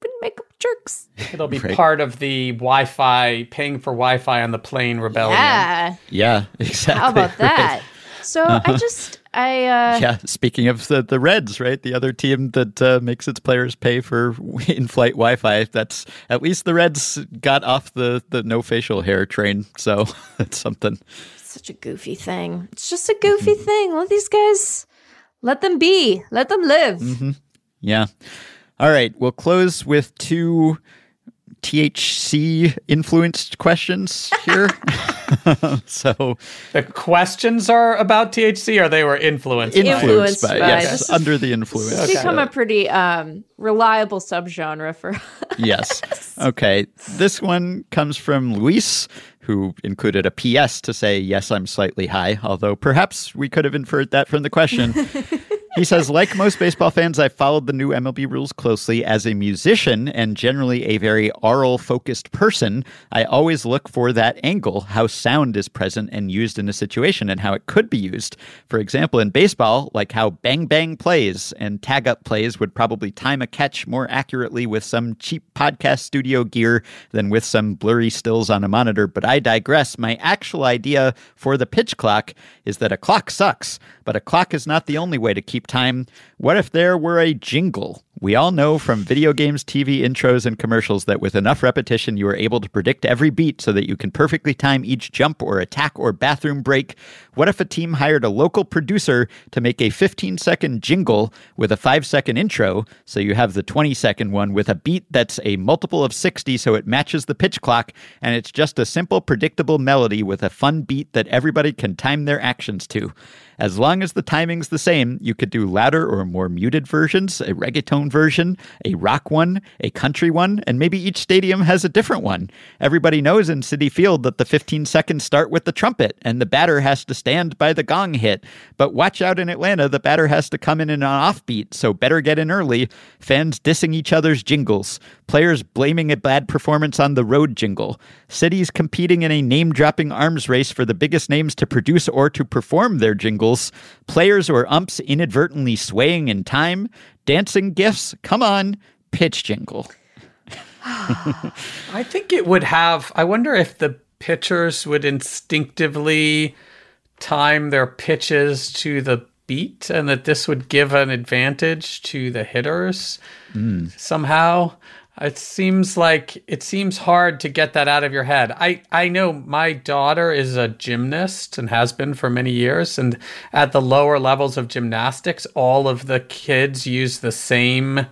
that would make them jerks. It'll be *laughs* Right. part of the Wi-Fi paying for Wi-Fi on the plane rebellion. Yeah. Yeah, exactly. *laughs* How about *laughs* right. that? So I just I uh Yeah, speaking of the, the Reds, right? The other team that uh, makes its players pay for in flight Wi Fi. That's at least the Reds got off the, the no facial hair train. So that's something. such a goofy thing. It's just a goofy thing. Let these guys let them be. Let them live. Yeah. All right. We'll close with two THC influenced questions here. *laughs* *laughs* so The questions are about THC, or they were influenced. influenced, Influenced by, by- yes, this under the influence. It's become a pretty um, reliable subgenre for us. yes. *laughs* Okay. This one comes from Luis, who included a PS to say, Yes, I'm slightly high, although perhaps we could have inferred that from the question. He says, like most baseball fans, I followed the new MLB rules closely. As a musician and generally a very aural focused person, I always look for that angle, how sound is present and used in a situation and how it could be used. For example, in baseball, like how bang bang plays and tag up plays would probably time a catch more accurately with some cheap podcast studio gear than with some blurry stills on a monitor. But I digress. My actual idea for the pitch clock is that a clock sucks, but a clock is not the only way to keep time. What if there were a jingle? We all know from video games, TV intros, and commercials that with enough repetition, you are able to predict every beat so that you can perfectly time each jump or attack or bathroom break. What if a team hired a local producer to make a 15 second jingle with a 5 second intro so you have the 20 second one with a beat that's a multiple of 60 so it matches the pitch clock and it's just a simple, predictable melody with a fun beat that everybody can time their actions to? As long as the timing's the same, you could do louder or more muted versions, a reggaeton version, a rock one, a country one, and maybe each stadium has a different one. Everybody knows in Citi Field that the 15 seconds start with the trumpet and the batter has to stand by the gong hit. But watch out in Atlanta, the batter has to come in an offbeat, so better get in early. Fans dissing each other's jingles, players blaming a bad performance on the road jingle, cities competing in a name dropping arms race for the biggest names to produce or to perform their jingles, players or umps inadvertently swaying in time, dancing gifts. Come on, pitch jingle. *sighs* I think it would have. I wonder if the pitchers would instinctively time their pitches to the beat, and that this would give an advantage to the hitters hmm. somehow. It seems like it seems hard to get that out of your head. I, I know my daughter is a gymnast and has been for many years. And at the lower levels of gymnastics, all of the kids use the same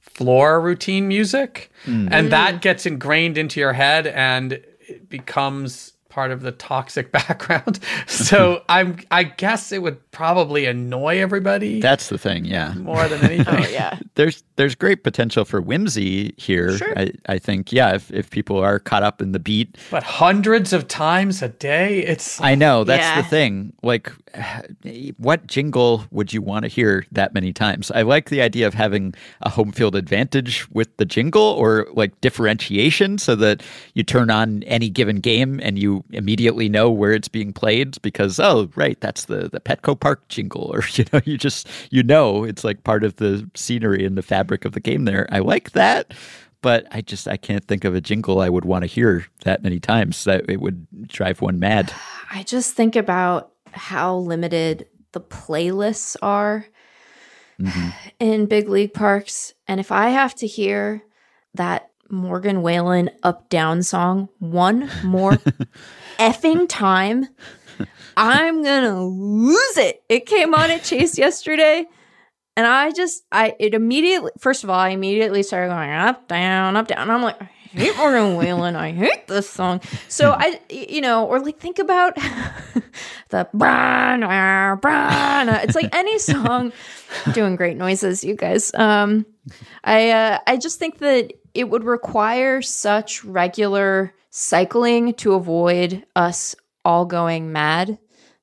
floor routine music hmm. and that mm. gets ingrained into your head and it becomes part of the toxic *laughs* background so *laughs* i'm i guess it would probably annoy everybody That's the thing, yeah. more than anything Oh yeah. *laughs* There's there's great potential for whimsy here. Sure. I, I think, yeah, if, if people are caught up in the beat. but hundreds of times a day it's I know, that's Yeah. the thing. Like *sighs* what jingle would you want to hear that many times? I like the idea of having a home field advantage with the jingle or like differentiation so that you turn on any given game and you immediately know where it's being played because oh right that's the the Petco Park jingle or *laughs* you know you just you know it's like part of the scenery and the fabric of the game there. I like that. But I just I can't think of a jingle I would want to hear that many times. That it would drive one mad. I just think about how limited the playlists are mm-hmm. in big league parks. And if I have to hear that Morgan Wallen up down song one more *laughs* effing time, I'm gonna lose it. It came on at Chase yesterday. And I just, I, it immediately, first of all, I immediately started going up, down, up, down. And I'm like, I hate Morgan Wallen. I hate this song. So I, you know, or like think about *laughs* the Brana, Brana. It's like any song. *laughs* Doing great noises, you guys. Um, I, uh, I just think that it would require such regular cycling to avoid us all going mad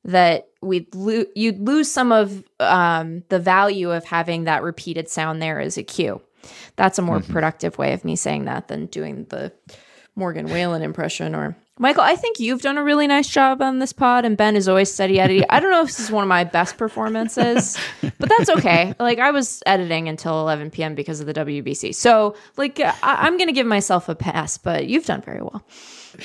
that we'd lo- you'd lose some of um, the value of having that repeated sound there as a cue. That's a more productive way of me saying that than doing the Morgan Wallen impression or Michael, I think you've done a really nice job on this pod, and Ben is always steady editing. I don't know if this is one of my best performances, but that's okay. *laughs* Like I was editing until 11 p.m. because of the WBC, so like I- I'm gonna give myself a pass. But you've done very well.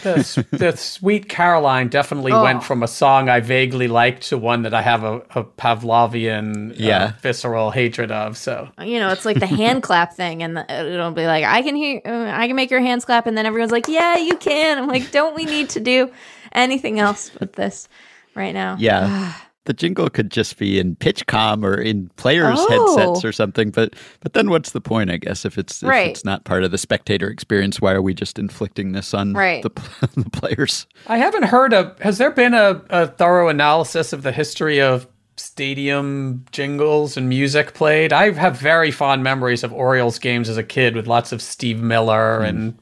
The, the Sweet Caroline definitely Oh. went from a song I vaguely liked to one that I have a, a Pavlovian, uh, visceral hatred of. So You know, it's like the hand clap thing, and the, it'll be like, I can hear, uh, I can make your hands clap, and then everyone's like, Yeah, you can. I'm like, Don't we need to do anything else with this right now? Yeah. *sighs* the jingle could just be in PitchCom or in players' Oh. headsets or something. But but then what's the point? I guess if it's if Right. it's not part of the spectator experience, why are we just inflicting this on Right. the, *laughs* the players? I haven't heard of. Has there been a, a thorough analysis of the history of stadium jingles and music played? I have very fond memories of Orioles games as a kid with lots of Steve Miller and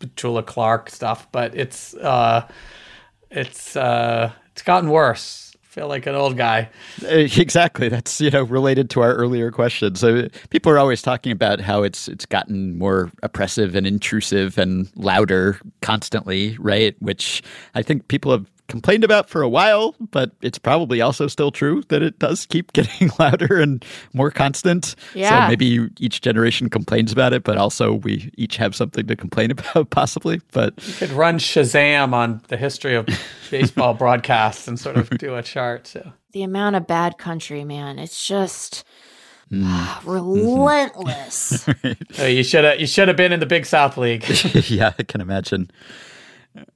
Petula Clark stuff, but it's uh, it's uh, it's gotten worse. Feel like an old guy. Uh, Exactly. That's you know related to our earlier question. So people are always talking about how it's it's gotten more oppressive and intrusive and louder constantly, right? Which I think people have complained about for a while, but it's probably also still true that it does keep *laughs* getting louder and more constant. Yeah. So maybe each generation complains about it, but also we each have something to complain *laughs* about, possibly. But you Could run Shazam on the history of *laughs* baseball broadcasts and sort of do a chart. So. The amount of bad country, man, it's just Mm. *sighs* relentless. Uh, you should have you should have been in the Big South League. yeah, I can imagine.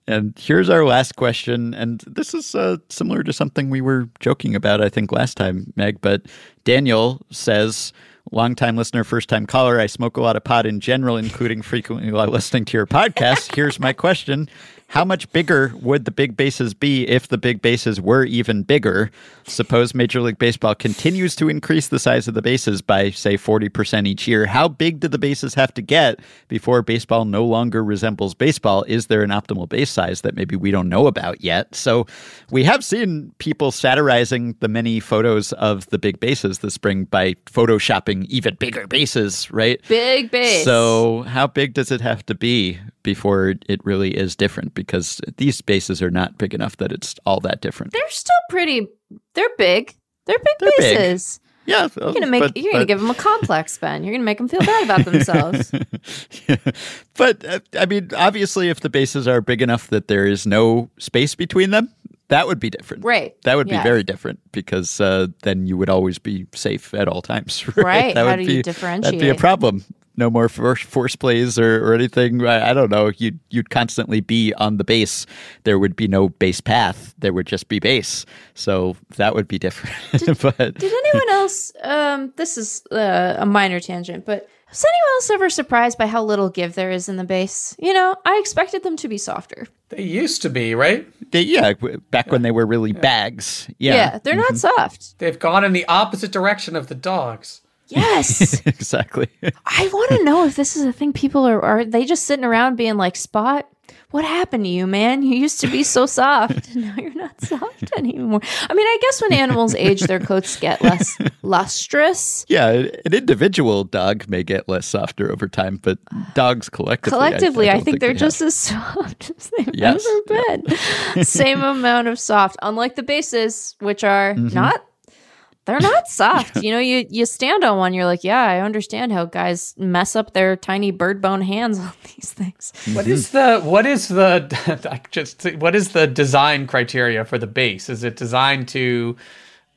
And here's our last question. And this is uh, similar to something we were joking about, I think, last time, Meg. But Daniel says, longtime listener, first time caller, I smoke a lot of pot in general, including frequently while listening to your podcast. Here's my question How much bigger would the big bases be if the big bases were even bigger? Suppose Major League Baseball continues to increase the size of the bases by, say, 40% each year. How big do the bases have to get before baseball no longer resembles baseball? Is there an optimal base size that maybe we don't know about yet? So we have seen people satirizing the many photos of the big bases this spring by photoshopping even bigger bases, right? Big base. So, how big does it have to be before it really is different? Because these bases are not big enough that it's all that different. they're still pretty. They're big. They're big They're big. bases. Yeah, You're gonna make. but, you're gonna give them a complex, Ben. You're gonna make them feel bad about *laughs* themselves. *laughs* but uh, I mean, obviously, if the bases are big enough that there is no space between them, that would be different. Right. That would Yeah. be very different because uh, then you would always be safe at all times. *laughs* Right. Right. That How would do you differentiate? That'd be a problem. No more force, force plays or, or anything. I, I don't know. You'd you'd constantly be on the base. There would be no base path. There would just be base. So that would be different. *laughs* but Did anyone else? Um, this is uh, a minor tangent, but was anyone else ever surprised by how little give there is in the base? You know, I expected them to be softer. They used to be, right? they, yeah, w- back when they were really bags. Yeah, Yeah, they're not soft. They've gone in the opposite direction of the dogs. Yes, *laughs* exactly. I want to know if this is a thing. People are are they just sitting around being like, "Spot, what happened to you, man? You used to be so *laughs* soft, and now you're not soft *laughs* anymore." I mean, I guess when animals age, their coats get less lustrous. Yeah, an individual dog may get less softer over time, but dogs collectively, collectively, I, don't think, they're they just as soft as they've Yes. ever been. Same amount of soft, unlike the bases, which are Mm-hmm. not. They're not *laughs* soft. you know, you you stand on one, you're like, yeah, I understand how guys mess up their tiny bird bone hands on *laughs* these things. What mm-hmm. is the what is the *laughs* I just what is the design criteria for the base? Is it designed to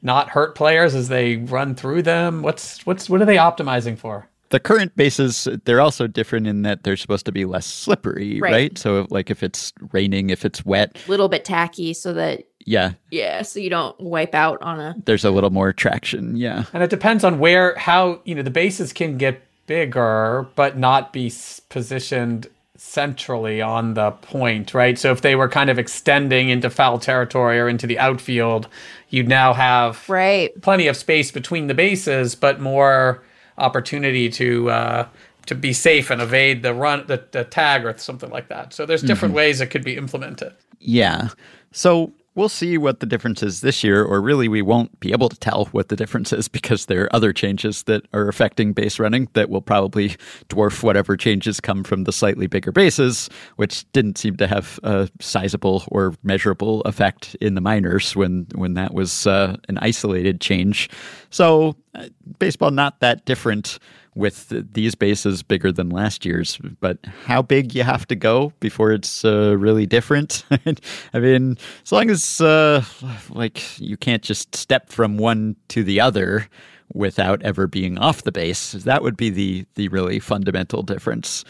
not hurt players as they run through them? What's what's what are they optimizing for? The current bases, they're also different in that they're supposed to be less slippery, Right. right? So, like if it's raining, if it's wet, a little bit tacky, so that yeah, yeah, so you don't wipe out on a. there's a little more traction. Yeah. And it depends on where how you know the bases can get bigger but not be positioned centrally on the point, right? So if they were kind of extending into foul territory or into the outfield, you'd now have Right. plenty of space between the bases, but more opportunity to uh, to be safe and evade the run, the, the tag, or something like that. So there's different ways it could be implemented. Yeah. So we'll see what the difference is this year, or really, we won't be able to tell what the difference is *laughs* because there are other changes that are affecting base running that will probably dwarf whatever changes come from the slightly bigger bases, which didn't seem to have a sizable or measurable effect in the minors when when that was uh, an isolated change. So uh, baseball not that different with these bases bigger than last year's, but how big you have to go before it's uh, really different? *laughs* I mean, as long as uh, like you can't just step from one to the other without ever being off the base, that would be the the really fundamental difference.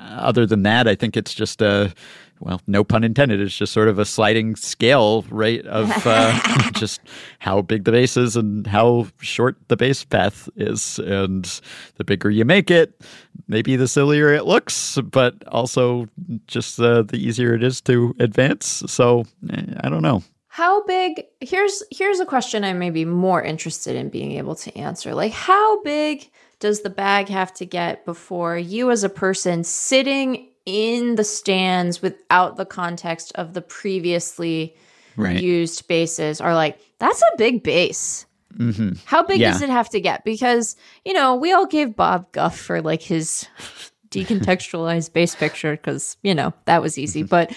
Other than that, I think it's just a well, no pun intended. It's just sort of a sliding scale rate of uh, *laughs* *laughs* just how big the base is and how short the base path is. And the bigger you make it, maybe the sillier it looks, but also just uh, the easier it is to advance. So eh, I don't know. How big? Here's here's a question I may be more interested in being able to answer. Like, how big does the bag have to get before you, as a person sitting in the stands without the context of the previously Right. used bases, are like, that's a big base. Mm-hmm. How big Yeah. does it have to get? Because you know, we all gave Bob Guff for like his decontextualized *laughs* base picture because you know that was easy, mm-hmm. but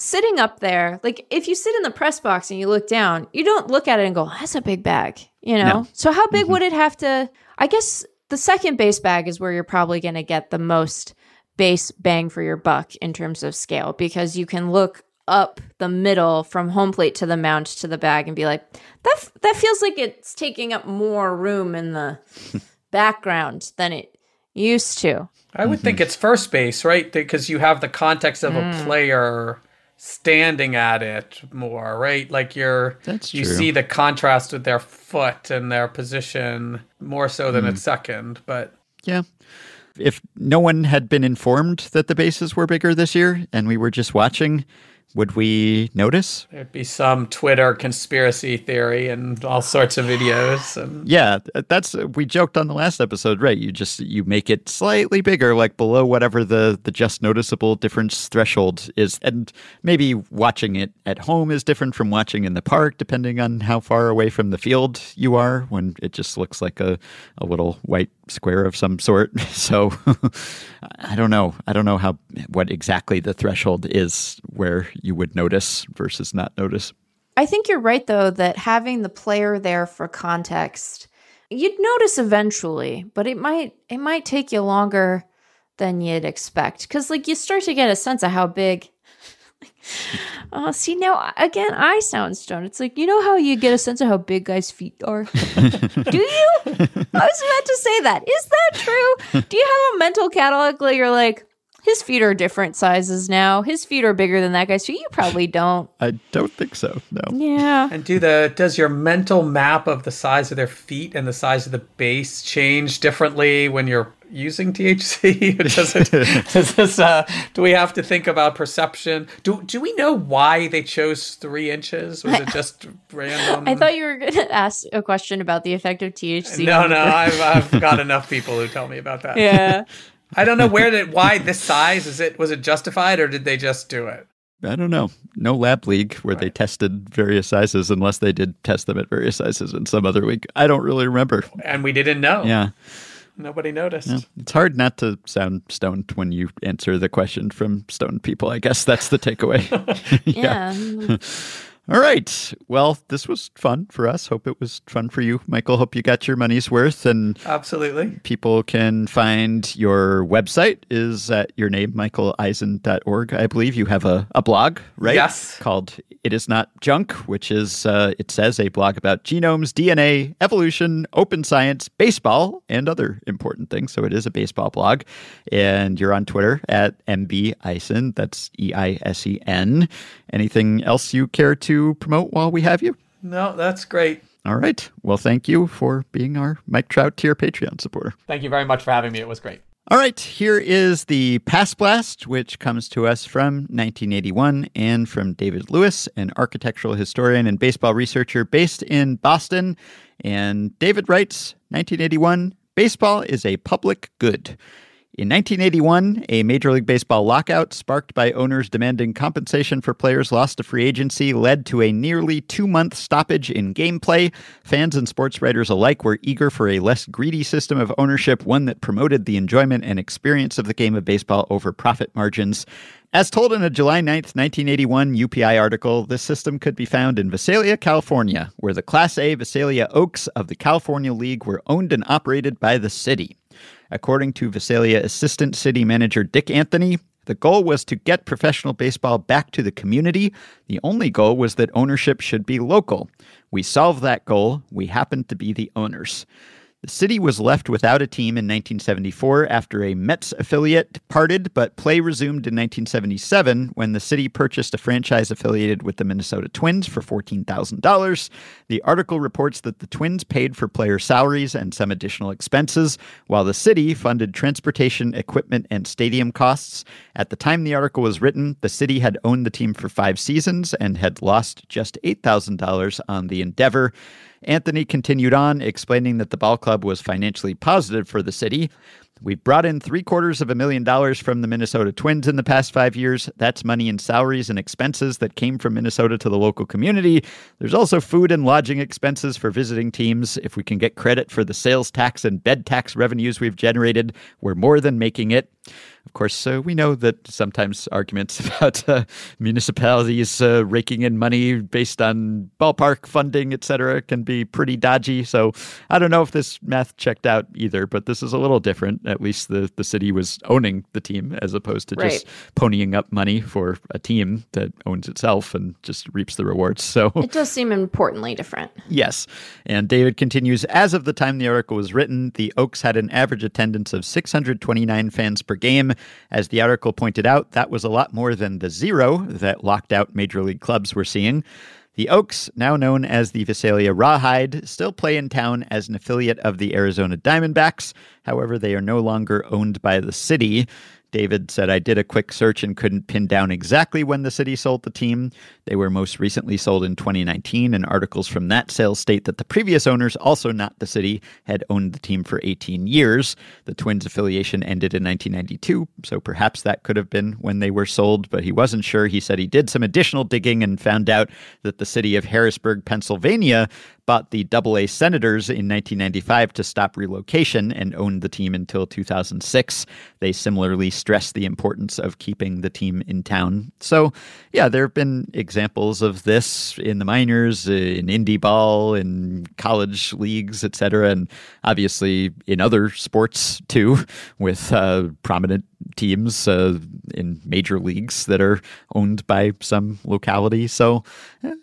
sitting up there, like if you sit in the press box and you look down, you don't look at it and go, that's a big bag, you know? No. So how big mm-hmm. would it have to? I guess the second base bag is where you're probably going to get the most base bang for your buck in terms of scale because you can look up the middle from home plate to the mound to the bag and be like, that, f- that feels like it's taking up more room in the *laughs* background than it used to. I would think mm-hmm. it's first base, right? Because you have the context of a mm. player standing at it more, right? Like you're That's you true. see the contrast with their foot and their position more so than mm. at second, but Yeah. If no one had been informed that the bases were bigger this year and we were just watching, would we notice? there'd be some Twitter conspiracy theory and all sorts of videos and Yeah, that's we joked on the last episode, right? You just you make it slightly bigger, like below whatever the the just noticeable difference threshold is, and maybe watching it at home is different from watching in the park, depending on how far away from the field you are. When it just looks like a a little white square of some sort. *laughs* So *laughs* I don't know. I don't know how what exactly the threshold is where you would notice versus not notice. I think you're right though that having the player there for context, you'd notice eventually, but it might it might take you longer than you'd expect cuz like you start to get a sense of how big Oh, see now again, I sound stoned. It's like you know how you get a sense of how big guys' feet are. *laughs* Do you? I was about to say that. Is that true? Do you have a mental catalog where you're like, his feet are different sizes now. His feet are bigger than that guy's feet. You probably don't. I don't think so. No. Yeah. And do the does your mental map of the size of their feet and the size of the base change differently when you're using THC? *laughs* does it, *laughs* does this, uh, do we have to think about perception? Do do we know why they chose three inches? Was it just random? I thought you were going *laughs* to ask a question about the effect of THC. no, no, I've, I've got enough people who tell me about that. Yeah. I don't know where did why this size is it was it justified or did they just do it? I don't know. No lab league where they tested various sizes, unless they did test them at various sizes in some other league. I don't really remember. And we didn't know. Yeah. Nobody noticed. It's hard not to sound stoned when you answer the question from stoned people. I guess that's the takeaway. *laughs* Yeah. *laughs* All right. Well, this was fun for us. Hope it was fun for you, Michael. Hope you got your money's worth. And Absolutely. people can find your website is at your name, michaeleisen.org. I believe you have a, a blog, right? Yes. Called It Is Not Junk, which is, uh, it says, a blog about genomes, DNA, evolution, open science, baseball, and other important things. So it is a baseball blog. And you're on Twitter at MB Eisen. That's E I S E N. Anything else you care to promote while we have you? No, that's great. All right. Well, thank you for being our Mike Trout tier Patreon supporter. Thank you very much for having me. It was great. All right, here is the Past Blast, which comes to us from 1981 and from David Lewis, an architectural historian and baseball researcher based in Boston. And David writes 1981 Baseball is a public good. In 1981, a Major League Baseball lockout sparked by owners demanding compensation for players lost to free agency led to a nearly two month stoppage in gameplay. Fans and sports writers alike were eager for a less greedy system of ownership, one that promoted the enjoyment and experience of the game of baseball over profit margins. As told in a July 9th, 1981 UPI article, this system could be found in Visalia, California, where the Class A Visalia Oaks of the California League were owned and operated by the city. According to Visalia Assistant City Manager Dick Anthony, the goal was to get professional baseball back to the community. The only goal was that ownership should be local. We solved that goal. We happened to be the owners. The city was left without a team in 1974 after a Mets affiliate departed, but play resumed in 1977 when the city purchased a franchise affiliated with the Minnesota Twins for $14,000. The article reports that the Twins paid for player salaries and some additional expenses, while the city funded transportation, equipment, and stadium costs. At the time the article was written, the city had owned the team for five seasons and had lost just $8,000 on the endeavor. Anthony continued on, explaining that the ball club was financially positive for the city. We've brought in three quarters of a million dollars from the Minnesota Twins in the past five years. That's money in salaries and expenses that came from Minnesota to the local community. There's also food and lodging expenses for visiting teams. If we can get credit for the sales tax and bed tax revenues we've generated, we're more than making it. Of course, uh, we know that sometimes arguments *laughs* about uh, municipalities uh, raking in money based on ballpark funding, etc., can be pretty dodgy. So I don't know if this math checked out either, but this is a little different. At least the, the city was owning the team as opposed to Right. just ponying up money for a team that owns itself and just reaps the rewards. So It does seem importantly different. Yes. And David continues As of the time the article was written, the Oaks had an average attendance of 629 fans per game. As the article pointed out, that was a lot more than the zero that locked out major league clubs were seeing. The Oaks, now known as the Visalia Rawhide, still play in town as an affiliate of the Arizona Diamondbacks. However, they are no longer owned by the city. David said, I did a quick search and couldn't pin down exactly when the city sold the team. They were most recently sold in 2019, and articles from that sale state that the previous owners, also not the city, had owned the team for 18 years. The Twins affiliation ended in 1992, so perhaps that could have been when they were sold, but he wasn't sure. He said he did some additional digging and found out that the city of Harrisburg, Pennsylvania, bought the Double A Senators in 1995 to stop relocation and owned the team until 2006. They similarly stressed the importance of keeping the team in town. So, yeah, there have been examples of this in the minors, in indie ball, in college leagues, etc., and obviously in other sports too, with uh, prominent teams uh, in major leagues that are owned by some locality. So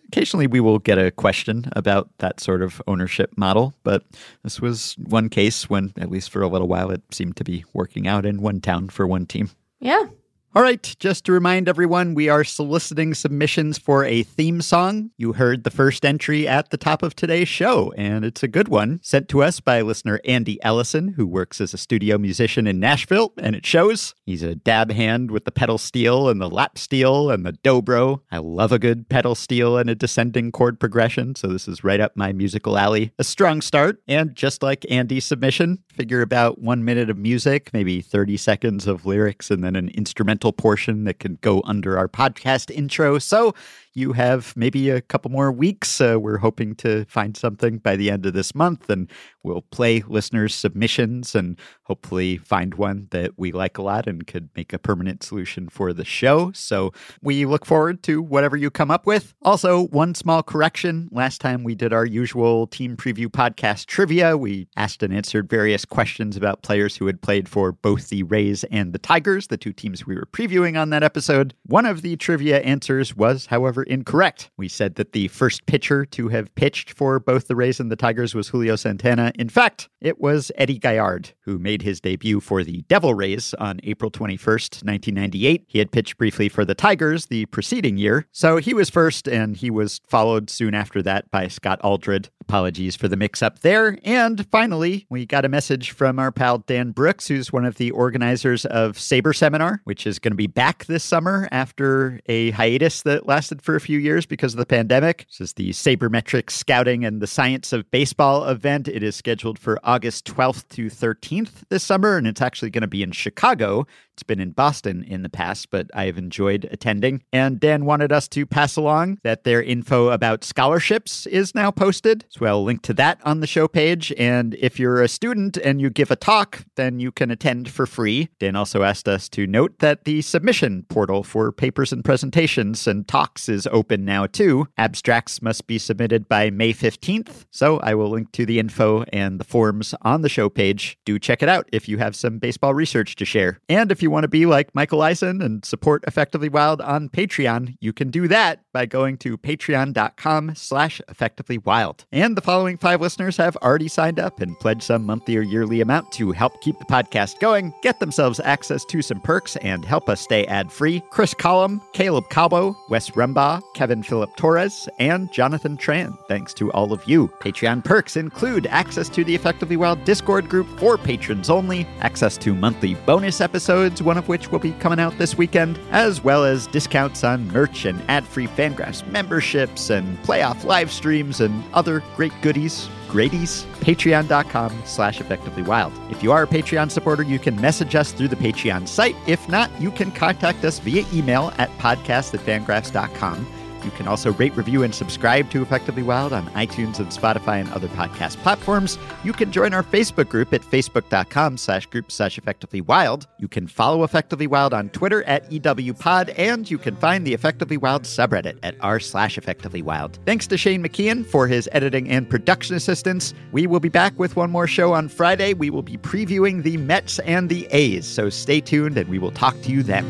occasionally we will get a question about that sort of ownership model, but this was one case when, at least for a little while, it seemed to be working out in one town for one team. Yeah. All right, just to remind everyone, we are soliciting submissions for a theme song. You heard the first entry at the top of today's show, and it's a good one, sent to us by listener Andy Ellison, who works as a studio musician in Nashville, and it shows. He's a dab hand with the pedal steel and the lap steel and the dobro. I love a good pedal steel and a descending chord progression, so this is right up my musical alley. A strong start, and just like Andy's submission, figure about one minute of music, maybe 30 seconds of lyrics, and then an instrumental portion that can go under our podcast intro. So you have maybe a couple more weeks. Uh, we're hoping to find something by the end of this month, and we'll play listeners' submissions and hopefully find one that we like a lot and could make a permanent solution for the show. So we look forward to whatever you come up with. Also, one small correction. Last time we did our usual team preview podcast trivia, we asked and answered various questions about players who had played for both the Rays and the Tigers, the two teams we were previewing on that episode. One of the trivia answers was, however, incorrect. We said that the first pitcher to have pitched for both the Rays and the Tigers was Julio Santana. In fact, it was Eddie Gaillard, who made his debut for the Devil Rays on April 21st, 1998. He had pitched briefly for the Tigers the preceding year, so he was first, and he was followed soon after that by Scott Aldred. Apologies for the mix up there. And finally, we got a message from our pal Dan Brooks, who's one of the organizers of Saber Seminar, which is going to be back this summer after a hiatus that lasted for a few years because of the pandemic. This is the Sabermetrics Scouting and the Science of Baseball event. It is scheduled for August 12th to 13th this summer, and it's actually going to be in Chicago. It's been in Boston in the past, but I have enjoyed attending. And Dan wanted us to pass along that their info about scholarships is now posted. So I'll link to that on the show page. And if you're a student and you give a talk, then you can attend for free. Dan also asked us to note that the submission portal for papers and presentations and talks is open now too. Abstracts must be submitted by May 15th. So I will link to the info and the forms on the show page. Do check it out if you have some baseball research to share. And if you want to be like Michael Eisen and support Effectively Wild on Patreon, you can do that by going to patreon.com slash effectivelywild. And the following five listeners have already signed up and pledged some monthly or yearly amount to help keep the podcast going, get themselves access to some perks, and help us stay ad-free. Chris Collum, Caleb Cabo, Wes Rumbaugh, Kevin Philip Torres, and Jonathan Tran. Thanks to all of you. Patreon perks include access to the Effectively Wild Discord group for patrons only, access to monthly bonus episodes, one of which will be coming out this weekend, as well as discounts on merch and ad-free Fangraphs memberships and playoff live streams and other great goodies. Grady's, patreon.com slash effectively wild. If you are a Patreon supporter, you can message us through the Patreon site. If not, you can contact us via email at podcast at fangraphs.com. You can also rate, review, and subscribe to Effectively Wild on iTunes and Spotify and other podcast platforms. You can join our Facebook group at facebook.com slash group slash effectively wild. You can follow Effectively Wild on Twitter at EWPod, and you can find the Effectively Wild subreddit at r slash effectively wild. Thanks to Shane McKeon for his editing and production assistance. We will be back with one more show on Friday. We will be previewing the Mets and the A's, so stay tuned and we will talk to you then.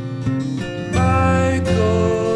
Michael,